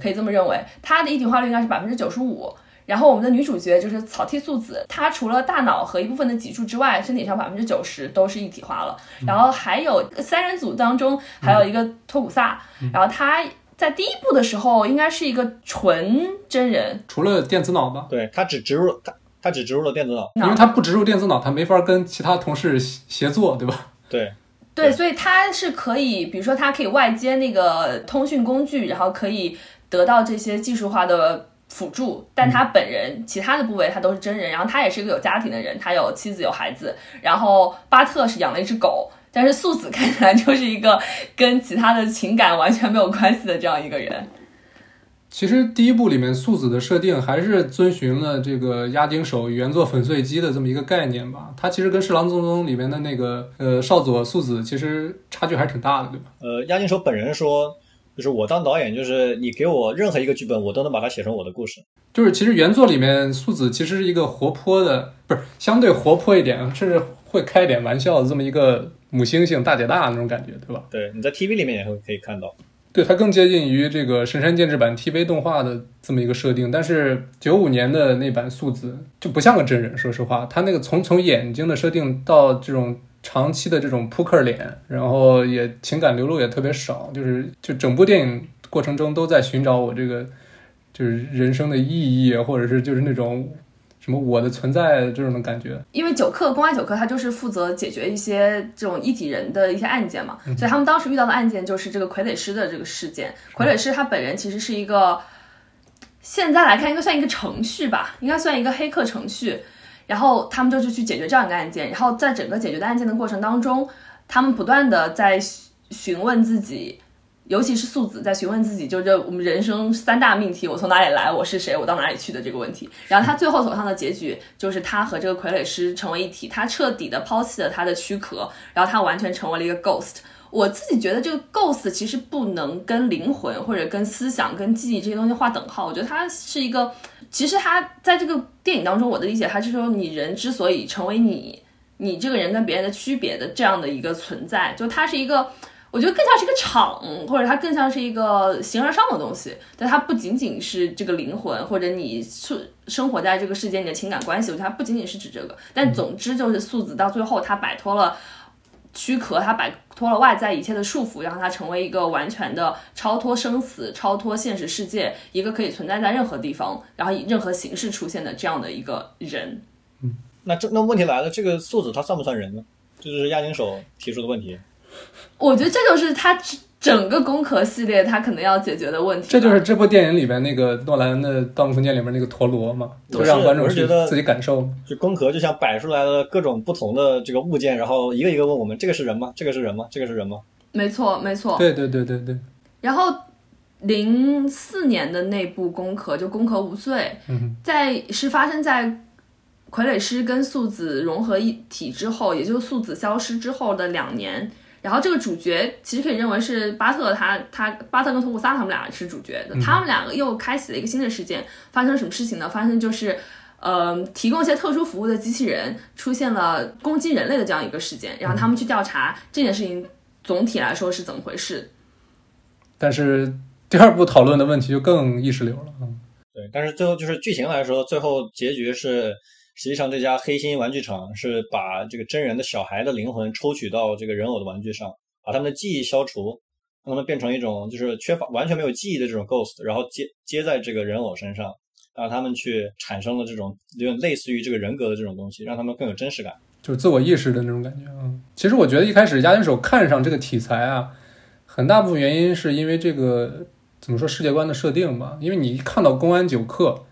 S4: 可以这么认为。他的一体化率应该是百分之九十五。然后我们的女主角就是草剃素子，她除了大脑和一部分的脊柱之外，身体上百分之九十都是一体化了。然后还有三人组当中还有一个托古萨，然后他在第一部的时候应该是一个纯真人，
S3: 除了电子脑吧？
S2: 对他只植入他。他只植入了电子脑，
S3: 因为他不植入电子脑，他没法跟其他同事协作，对吧？
S2: 对，
S4: 对，所以他是可以，比如说他可以外接那个通讯工具，然后可以得到这些技术化的辅助，但他本人其他的部位他都是真人，然后他也是一个有家庭的人，他有妻子有孩子，然后巴特是养了一只狗。但是素子看起来就是一个跟其他的情感完全没有关系的这样一个人。
S3: 其实第一部里面素子的设定还是遵循了这个押井守原作粉碎机的这么一个概念吧。它其实跟《侍郎宗宗》里面的那个呃少佐素子其实差距还是挺大的，对吧？
S2: 呃，押井守本人说，就是我当导演，就是你给我任何一个剧本，我都能把它写成我的故事。
S3: 就是其实原作里面素子其实是一个活泼的，不是相对活泼一点，甚至会开一点玩笑的这么一个母猩猩大姐大那种感觉，对吧？
S2: 对，你在 TV 里面也会可以看到。
S3: 对，它更接近于这个神山健治版 TV 动画的这么一个设定，但是九五年的那版素子就不像个真人，说实话，它那个从从眼睛的设定到这种长期的这种扑克脸，然后也情感流露也特别少，就是就整部电影过程中都在寻找我这个就是人生的意义，或者是就是那种什么我的存在这种的感觉。
S4: 因为九克公安九克，他就是负责解决一些这种一体人的一些案件嘛，所以他们当时遇到的案件就是这个傀儡师的这个事件。傀儡师他本人其实是一个，现在来看应该算一个程序吧，应该算一个黑客程序。然后他们就是去解决这样一个案件，然后在整个解决的案件的过程当中，他们不断的在询问自己。尤其是素子在询问自己，就这我们人生三大命题：我从哪里来，我是谁，我到哪里去的这个问题。然后他最后走向的结局就是他和这个傀儡师成为一体，他彻底的抛弃了他的躯壳，然后他完全成为了一个 ghost。我自己觉得这个 ghost 其实不能跟灵魂或者跟思想、跟记忆这些东西划等号。我觉得它是一个，其实它在这个电影当中，我的理解还是说，你人之所以成为你，你这个人跟别人的区别的这样的一个存在，就它是一个。我觉得更像是一个场，或者它更像是一个形而上的东西，但它不仅仅是这个灵魂，或者你生生活在这个世界里的情感关系。我觉得它不仅仅是指这个，但总之就是素子到最后，他摆脱了躯壳，他摆脱了外在一切的束缚，让他成为一个完全的超脱生死、超脱现实世界，一个可以存在在任何地方，然后以任何形式出现的这样的一个人。
S2: 嗯那这那问题来了，这个素子他算不算人呢？这就是押井守提出的问题。
S4: 我觉得这就是他整个攻壳系列它可能要解决的问题。
S3: 这就是这部电影里边那个诺兰的《盗梦空间》里面那个陀螺嘛，就让观众去自己感受。
S2: 就攻壳就像摆出来了各种不同的这个物件，然后一个一个问我们：这个是人吗？这个是人吗？这个是人吗？
S4: 没错，没错。
S3: 对对对对对。
S4: 然后零四年的那部《攻壳》就《攻壳无罪》，在是发生在傀儡师跟素子融合一体之后，也就是素子消失之后的两年。然后这个主角其实可以认为是巴特，他他巴特跟托库萨他们俩是主角的，他们两个又开启了一个新的事件，发生了什么事情呢？发生就是，呃，提供一些特殊服务的机器人出现了攻击人类的这样一个事件，然后他们去调查这件事情总体来说是怎么回事。
S3: 但是第二部讨论的问题就更意识流了，嗯，
S2: 对，但是最后就是剧情来说，最后结局是。实际上，这家黑心玩具厂是把这个真人的小孩的灵魂抽取到这个人偶的玩具上，把他们的记忆消除，让他们变成一种就是缺乏完全没有记忆的这种 ghost，然后接接在这个人偶身上，让他们去产生了这种有点类似于这个人格的这种东西，让他们更有真实感，
S3: 就是自我意识的那种感觉。嗯，其实我觉得一开始押井守看上这个题材啊，很大部分原因是因为这个怎么说世界观的设定吧，因为你一看到公安九课，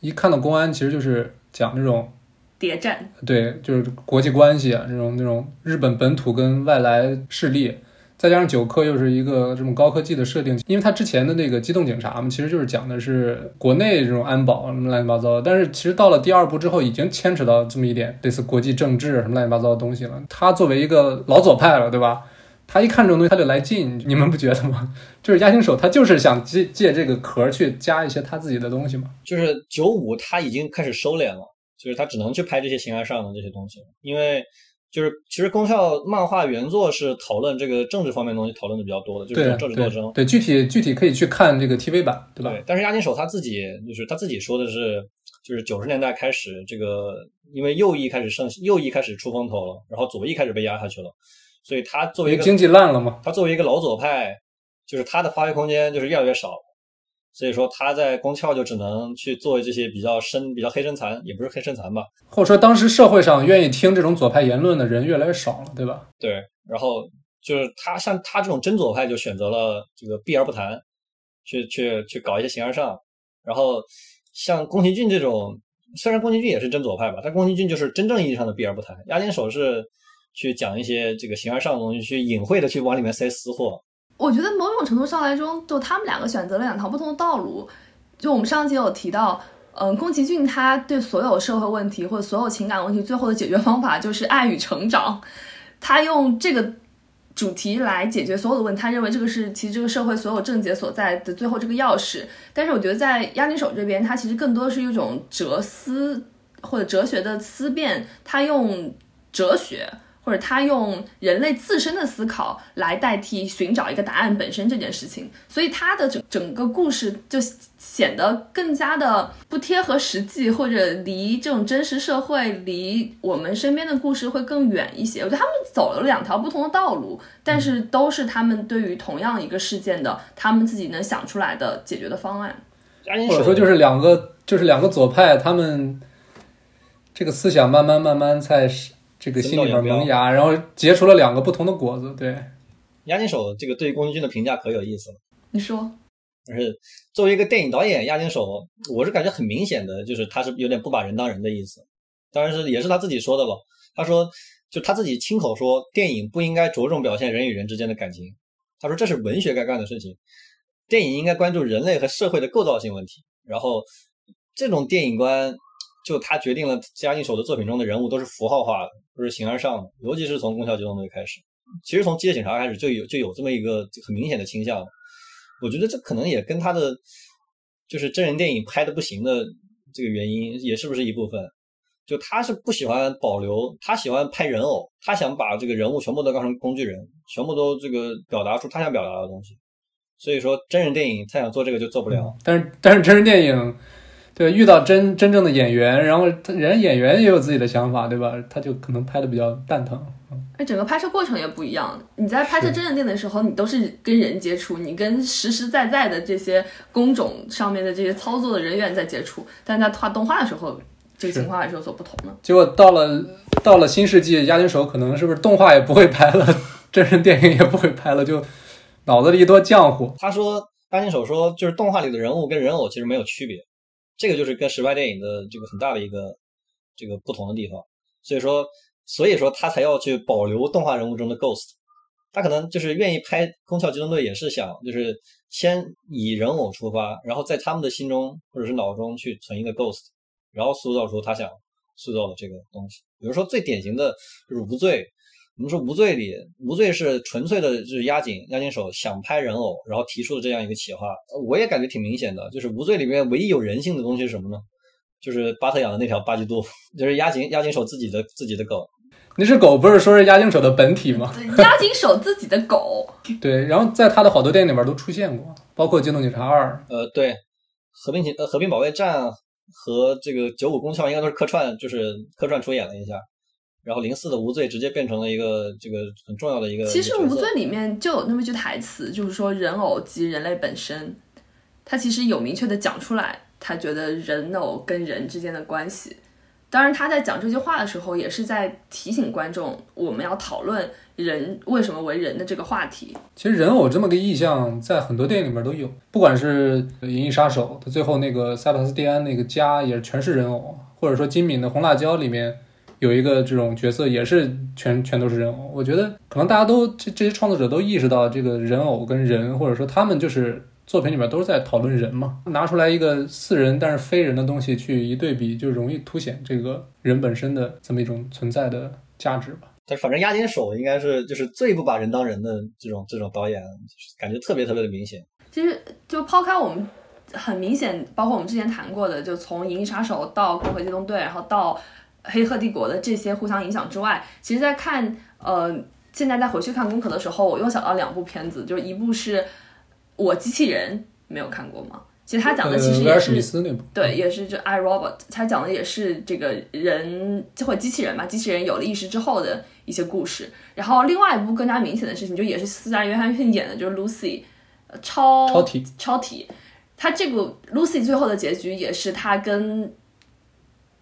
S3: 一看到公安，其实就是。讲这种
S4: 谍战，
S3: 对，就是国际关系啊，这种那种日本本土跟外来势力，再加上九课又是一个这种高科技的设定，因为他之前的那个机动警察嘛，其实就是讲的是国内这种安保什么乱七八糟的，但是其实到了第二部之后，已经牵扯到这么一点类似国际政治什么乱七八糟的东西了。他作为一个老左派了，对吧？他一看这种东西他就来劲，你们不觉得吗？就是押井守他就是想借借这个壳去加一些他自己的东西嘛。
S2: 就是九五他已经开始收敛了，就是他只能去拍这些形而上的这些东西，因为就是其实宫校漫画原作是讨论这个政治方面的东西讨论的比较多的，就是政治斗争。
S3: 对，具体具体可以去看这个 TV 版，对吧？
S2: 对。但是押金手他自己就是他自己说的是，就是九十年代开始这个因为右翼开始盛右翼开始出风头了，然后左翼开始被压下去了。所以他作为一个
S3: 经济烂了吗？
S2: 他作为一个老左派，就是他的发挥空间就是越来越少，所以说他在宫壳就只能去做这些比较深、比较黑身残，也不是黑身残吧？
S3: 或者说当时社会上愿意听这种左派言论的人越来越少了，对吧？
S2: 对。然后就是他像他这种真左派就选择了这个避而不谈，去去去搞一些形而上，然后像宫崎骏这种，虽然宫崎骏也是真左派吧，但宫崎骏就是真正意义上的避而不谈，押井守是去讲一些这个形而上的东西，去隐晦的去往里面塞私货。
S4: 我觉得某种程度上来说，就他们两个选择了两条不同的道路。就我们上期有提到，嗯，宫崎骏他对所有社会问题或者所有情感问题最后的解决方法就是爱与成长，他用这个主题来解决所有的问题，他认为这个是其实这个社会所有症结所在的最后这个钥匙。但是我觉得在押井守这边，他其实更多的是一种哲思或者哲学的思辨，他用哲学。或者他用人类自身的思考来代替寻找一个答案本身这件事情，所以他的整整个故事就显得更加的不贴合实际，或者离这种真实社会、离我们身边的故事会更远一些。我觉得他们走了两条不同的道路，但是都是他们对于同样一个事件的他们自己能想出来的解决的方案。
S3: 或者说就是两个就是两个左派，他们这个思想慢慢慢慢在。这个心里边萌芽，然后结出了两个不同的果子。对，
S2: 押井守这个对宫崎骏的评价可有意思了。
S4: 你说，
S2: 就是作为一个电影导演，押井守，我是感觉很明显的，就是他是有点不把人当人的意思。当然是也是他自己说的了。他说，就他自己亲口说，电影不应该着重表现人与人之间的感情。他说这是文学该干的事情，电影应该关注人类和社会的构造性问题。然后这种电影观。就他决定了，押井守的作品中的人物都是符号化的，都是形而上的，尤其是从《攻壳机动队》开始，其实从《机械警察》开始就有就有这么一个很明显的倾向。我觉得这可能也跟他的就是真人电影拍的不行的这个原因也是不是一部分。就他是不喜欢保留，他喜欢拍人偶，他想把这个人物全部都当成工具人，全部都这个表达出他想表达的东西。所以说真人电影他想做这个就做不了。
S3: 但是但是真人电影。对，遇到真真正的演员，然后人演员也有自己的想法，对吧？他就可能拍的比较蛋疼。
S4: 哎，整个拍摄过程也不一样。你在拍摄真人电影的时候，你都是跟人接触，你跟实实在在的这些工种上面的这些操作的人员在接触。但在画动画的时候，这个情况还是有所不同的。
S3: 结果到了到了新世纪，押井守可能是不是动画也不会拍了，真人电影也不会拍了，就脑子里一多浆糊。
S2: 他说，押井守说，就是动画里的人物跟人偶其实没有区别。这个就是跟实拍电影的这个很大的一个这个不同的地方，所以说，所以说他才要去保留动画人物中的 ghost，他可能就是愿意拍《空壳机动队》，也是想就是先以人偶出发，然后在他们的心中或者是脑中去存一个 ghost，然后塑造出他想塑造的这个东西。比如说最典型的就是无罪。我们说无罪里，无罪是纯粹的，就是押井押井守想拍人偶，然后提出的这样一个企划，我也感觉挺明显的。就是无罪里面唯一有人性的东西是什么呢？就是巴特养的那条巴基杜，就是押井押井守自己的自己的狗。
S3: 那只狗不是说是押井守的本体吗？
S4: 押井守自己的狗。
S3: 对，然后在他的好多电影里面都出现过，包括《机动警察二》。
S2: 呃，对，和平警呃和平保卫战和这个九五攻壳应该都是客串，就是客串出演了一下。然后零四的无罪直接变成了一个这个很重要的一个。
S4: 其实无罪里面就有那么句台词，就是说人偶及人类本身，他其实有明确的讲出来，他觉得人偶跟人之间的关系。当然他在讲这句话的时候，也是在提醒观众，我们要讨论人为什么为人的这个话题。
S3: 其实人偶这么个意象在很多电影里面都有，不管是《银翼杀手》他最后那个塞巴斯蒂安那个家也是全是人偶，或者说金敏的《红辣椒》里面。有一个这种角色也是全全都是人偶，我觉得可能大家都这这些创作者都意识到这个人偶跟人，或者说他们就是作品里面都是在讨论人嘛，拿出来一个似人但是非人的东西去一对比，就容易凸显这个人本身的这么一种存在的价值吧。
S2: 但反正押井守应该是就是最不把人当人的这种这种导演，感觉特别特别的明显。
S4: 其实就抛开我们很明显，包括我们之前谈过的，就从《银翼杀手》到《攻壳机动队》，然后到。黑客帝国的这些互相影响之外，其实，在看呃，现在再回去看功课的时候，我又想到两部片子，就是一部是我机器人，没有看过吗？其实他讲的其实也是对，也是就 I Robot，他讲的也是这个人或机器人嘛，机器人有了意识之后的一些故事。然后另外一部更加明显的事情，就也是斯嘉约翰逊演的，就是 Lucy，超
S3: 超体
S4: 超体，他这个 Lucy 最后的结局也是他跟。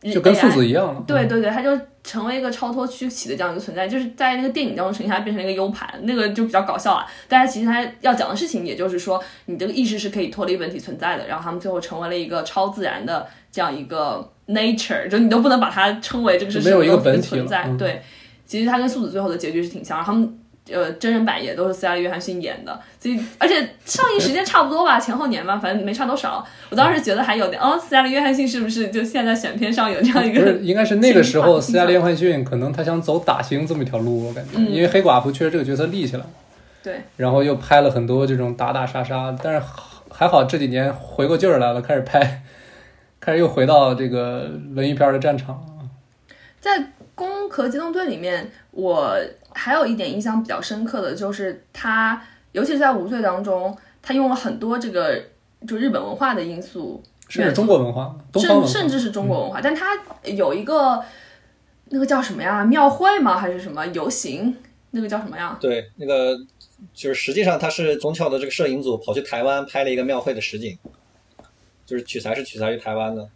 S3: 就跟素子一样了。
S4: 对对对，他就成为一个超脱躯体的这样一个存在，就是在那个电影当中呈现它变成了一个 U 盘，那个就比较搞笑啊。但是其实它要讲的事情，也就是说你这个意识是可以脱离本体存在的，然后他们最后成为了一个超自然的这样一个 nature，就你都不能把它称为这个是
S3: 没有一个
S4: 生命
S3: 本体
S4: 存在。
S3: 嗯
S4: 对，其实它跟素子最后的结局是挺像，他们。呃，真人版也都是斯嘉丽·约翰逊演的，所以而且上映时间差不多吧，前后年吧，反正没差多少。我当时觉得还有点，哦，斯嘉丽·约翰逊是不是就现在选片上有这样一个？
S3: 应该是那个时候，斯嘉丽·约翰逊可能他想走打星这么一条路，我感觉，因为黑寡妇确实这个角色立起来了，
S4: 对，
S3: 然后又拍了很多这种打打杀杀，但是还好这几年回过劲儿来了，开始拍，开始又回到这个文艺片儿的战场。
S4: 在《攻壳机动队》里面，我还有一点印象比较深刻的就是他，尤其是在无罪当中，他用了很多这个就日本文化的因素，
S3: 甚至中国文化、东方文化，
S4: 甚甚至是中国文化，但他有一个那个叫什么呀？庙会吗？还是什么游行？那个叫什么呀？
S2: 对，那个就是实际上他是宗教的这个摄影组跑去台湾拍了一个庙会的实景，就是取材是取材于台湾的。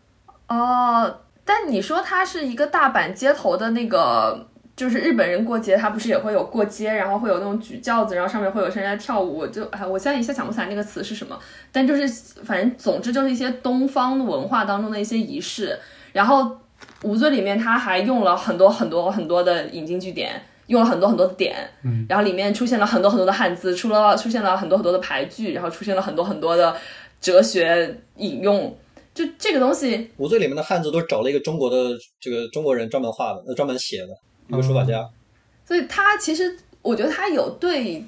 S4: 哦，但你说它是一个大阪街头的那个，就是日本人过节，他不是也会有过街，然后会有那种举轿子，然后上面会有人在跳舞，我就哎，我现在一下想不起来那个词是什么，但就是反正总之就是一些东方文化当中的一些仪式。然后无罪里面他还用了很多很多很多的引经据典。用了很多很多的点，嗯，然后里面出现了很多很多的汉字，出了出现了很多很多的排句，然后出现了很多很多的哲学引用，就这个东西，
S2: 无罪里面的汉字都是找了一个中国的这个中国人专门画的，呃，专门写的一个书法家。
S4: 所以他其实我觉得他有对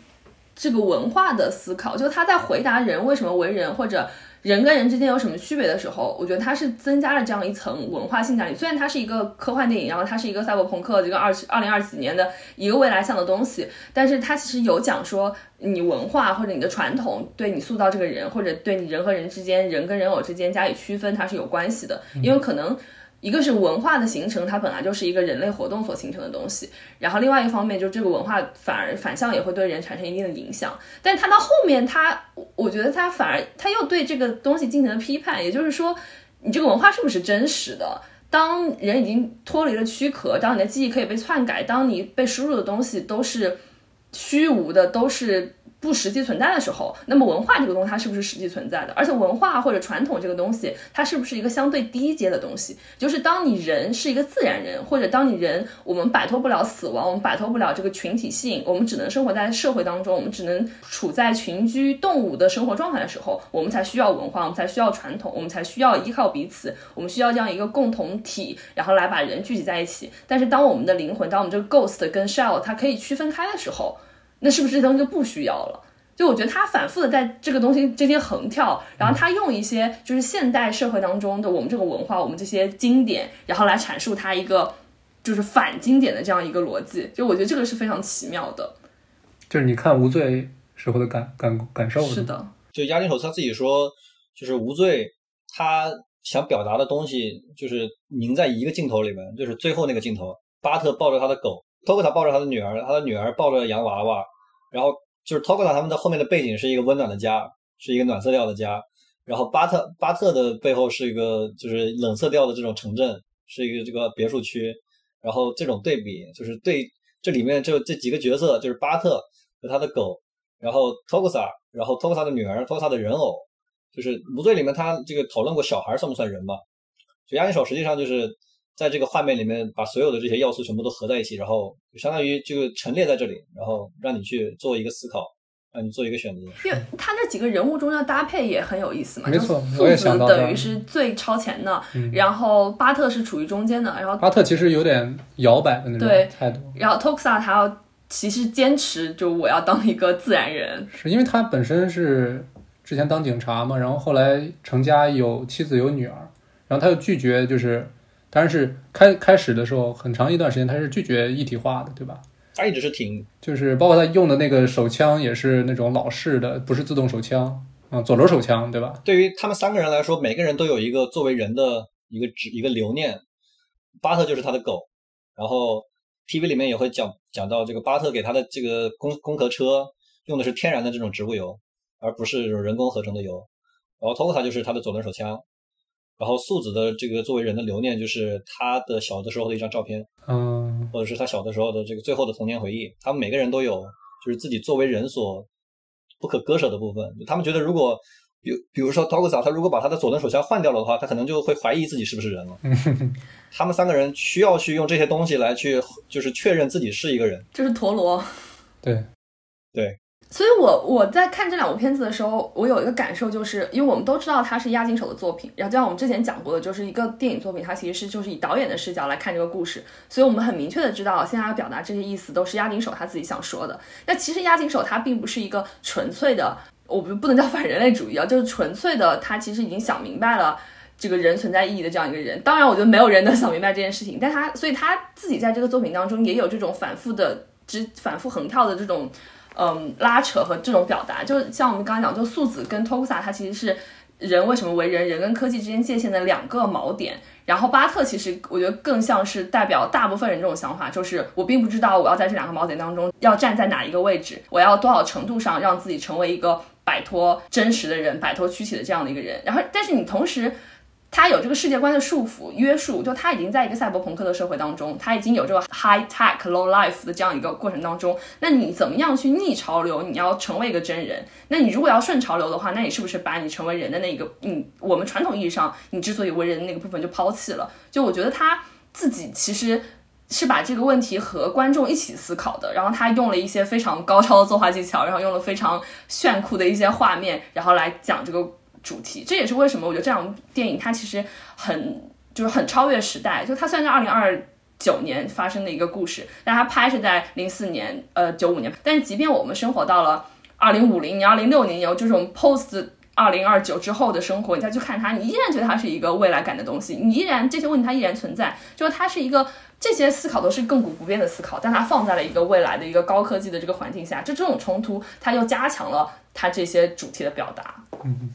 S4: 这个文化的思考，就他在回答人为什么为人或者人跟人之间有什么区别的时候，我觉得他是增加了这样一层文化性在里。虽然它是一个科幻电影，然后它是一个赛博朋克这个二二零二几年的一个未来向的东西，但是它其实有讲说你文化或者你的传统对你塑造这个人，或者对你人和人之间、人跟人偶之间加以区分，它是有关系的，因为可能。一个是文化的形成，它本来就是一个人类活动所形成的东西，然后另外一方面，就这个文化反而反向也会对人产生一定的影响。但它到后面，它我觉得它反而它又对这个东西进行了批判，也就是说，你这个文化是不是真实的？当人已经脱离了躯壳，当你的记忆可以被篡改，当你被输入的东西都是虚无的，都是。不实际存在的时候，那么文化这个东西它是不是实际存在的？而且文化或者传统这个东西，它是不是一个相对低阶的东西？就是当你人是一个自然人，或者当你人我们摆脱不了死亡，我们摆脱不了这个群体性，我们只能生活在社会当中，我们只能处在群居动物的生活状态的时候，我们才需要文化，我们才需要传统，我们才需要依靠彼此，我们需要这样一个共同体，然后来把人聚集在一起。但是当我们的灵魂，当我们这个 ghost 跟 shell 它可以区分开的时候，那是不是这东西就不需要了？就我觉得他反复的在这个东西之间横跳，然后他用一些就是现代社会当中的我们这个文化，我们这些经典，然后来阐述他一个就是反经典的这样一个逻辑。就我觉得这个是非常奇妙的。
S3: 就是你看无罪时候的感感感受
S4: 是的，
S2: 就押金手他自己说，就是无罪，他想表达的东西就是凝在一个镜头里面，就是最后那个镜头，巴特抱着他的狗，托克塔抱着他的女儿，他的女儿抱着洋娃娃，然后就是托克塔他们的后面的背景是一个温暖的家，是一个暖色调的家，然后巴特巴特的背后是一个就是冷色调的这种城镇，是一个这个别墅区，然后这种对比就是对这里面就这几个角色，就是巴特和他的狗，然后托克萨，然后托克萨的女儿，托克萨的人偶，就是无罪里面他这个讨论过小孩算不算人嘛？就押井守实际上就是在这个画面里面把所有的这些要素全部都合在一起，然后就相当于就陈列在这里，然后让你去做一个思考，让你做一个选择。
S4: 因为他那几个人物中的搭配也很有意思嘛。
S3: 没错我也想到
S4: 等于是最超前的，然后巴特是处于中间的，然后
S3: 巴特其实有点摇摆的那种态度，
S4: 然后 Toxa 他要其实坚持就我要当一个自然人，
S3: 是因为他本身是之前当警察嘛，然后后来成家有妻子有女儿，然后他又拒绝，就是当然是开开始的时候很长一段时间他是拒绝一体化的，对吧？
S2: 他一直是挺
S3: 就是包括他用的那个手枪也是那种老式的，不是自动手枪，嗯，左轮手枪，对吧？
S2: 对于他们三个人来说，每个人都有一个作为人的一个指一个留念。巴特就是他的狗，然后 TV 里面也会讲讲到这个巴特给他的这个工工壳车用的是天然的这种植物油，而不是人工合成的油。然后托克塔就是他的左轮手枪，然后素子的这个作为人的留念，就是他的小的时候的一张照片，
S3: 嗯
S2: 或者是他小的时候的这个最后的童年回忆。他们每个人都有就是自己作为人所不可割舍的部分。他们觉得，如果比比如说 t o g u s a 他如果把他的左轮手枪换掉了的话，他可能就会怀疑自己是不是人了。他们三个人需要去用这些东西来去，就是确认自己是一个人。
S4: 这是陀螺。
S3: 对，
S2: 对，
S4: 所以我我在看这两部片子的时候，我有一个感受，就是因为我们都知道它是押井守的作品，然后就像我们之前讲过的，就是一个电影作品，它其实是就是以导演的视角来看这个故事，所以我们很明确的知道，现在要表达这些意思都是押井守他自己想说的。那其实押井守他并不是一个纯粹的，我不不能叫反人类主义啊，就是纯粹的，他其实已经想明白了。这个人存在意义的这样一个人，当然，我觉得没有人能想明白这件事情，但他，所以他自己在这个作品当中也有这种反复的、只反复横跳的这种，嗯，拉扯和这种表达。就像我们刚刚讲，就素子跟 Tokusa，它其实是人为什么为人，人跟科技之间界限的两个锚点。然后巴特其实我觉得更像是代表大部分人这种想法，就是我并不知道我要在这两个锚点当中要站在哪一个位置，我要多少程度上让自己成为一个摆脱真实的人、摆脱躯体的这样的一个人。然后，但是你同时。他有这个世界观的束缚约束，就他已经在一个赛博朋克的社会当中，他已经有这个 high tech low life 的这样一个过程当中。那你怎么样去逆潮流？你要成为一个真人。那你如果要顺潮流的话，那你是不是把你成为人的那一个，嗯，我们传统意义上你之所以为人的那个部分就抛弃了？就我觉得他自己其实是把这个问题和观众一起思考的。然后他用了一些非常高超的作画技巧，然后用了非常炫酷的一些画面，然后来讲这个。主题，这也是为什么我觉得这样电影它其实很就是很超越时代。就它虽然是二零二九年发生的一个故事，但它拍是在零四年，呃九五年。但是即便我们生活到了二零五零年、二零六零年，有这种 post 二零二九之后的生活，你再去看它，你依然觉得它是一个未来感的东西。你依然这些问题它依然存在，就是它是一个这些思考都是亘古不变的思考，但它放在了一个未来的一个高科技的这个环境下，就这种冲突，它又加强了它这些主题的表达。
S3: 嗯。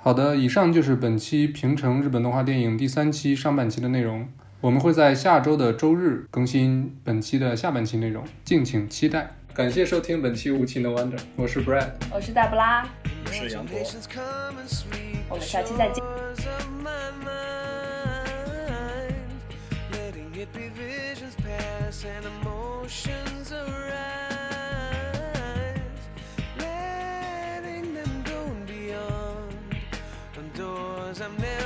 S3: 好的，以上就是本期平成日本动画电影第三期上半期的内容。我们会在下周的周日更新本期的下半期内容，敬请期待。感谢收听本期无情的 Wonder，我是 Brad，
S4: 我是大布拉，
S2: 我是杨博，
S4: 我们下期再见。letting it be visions pass and emotions Cause I'm never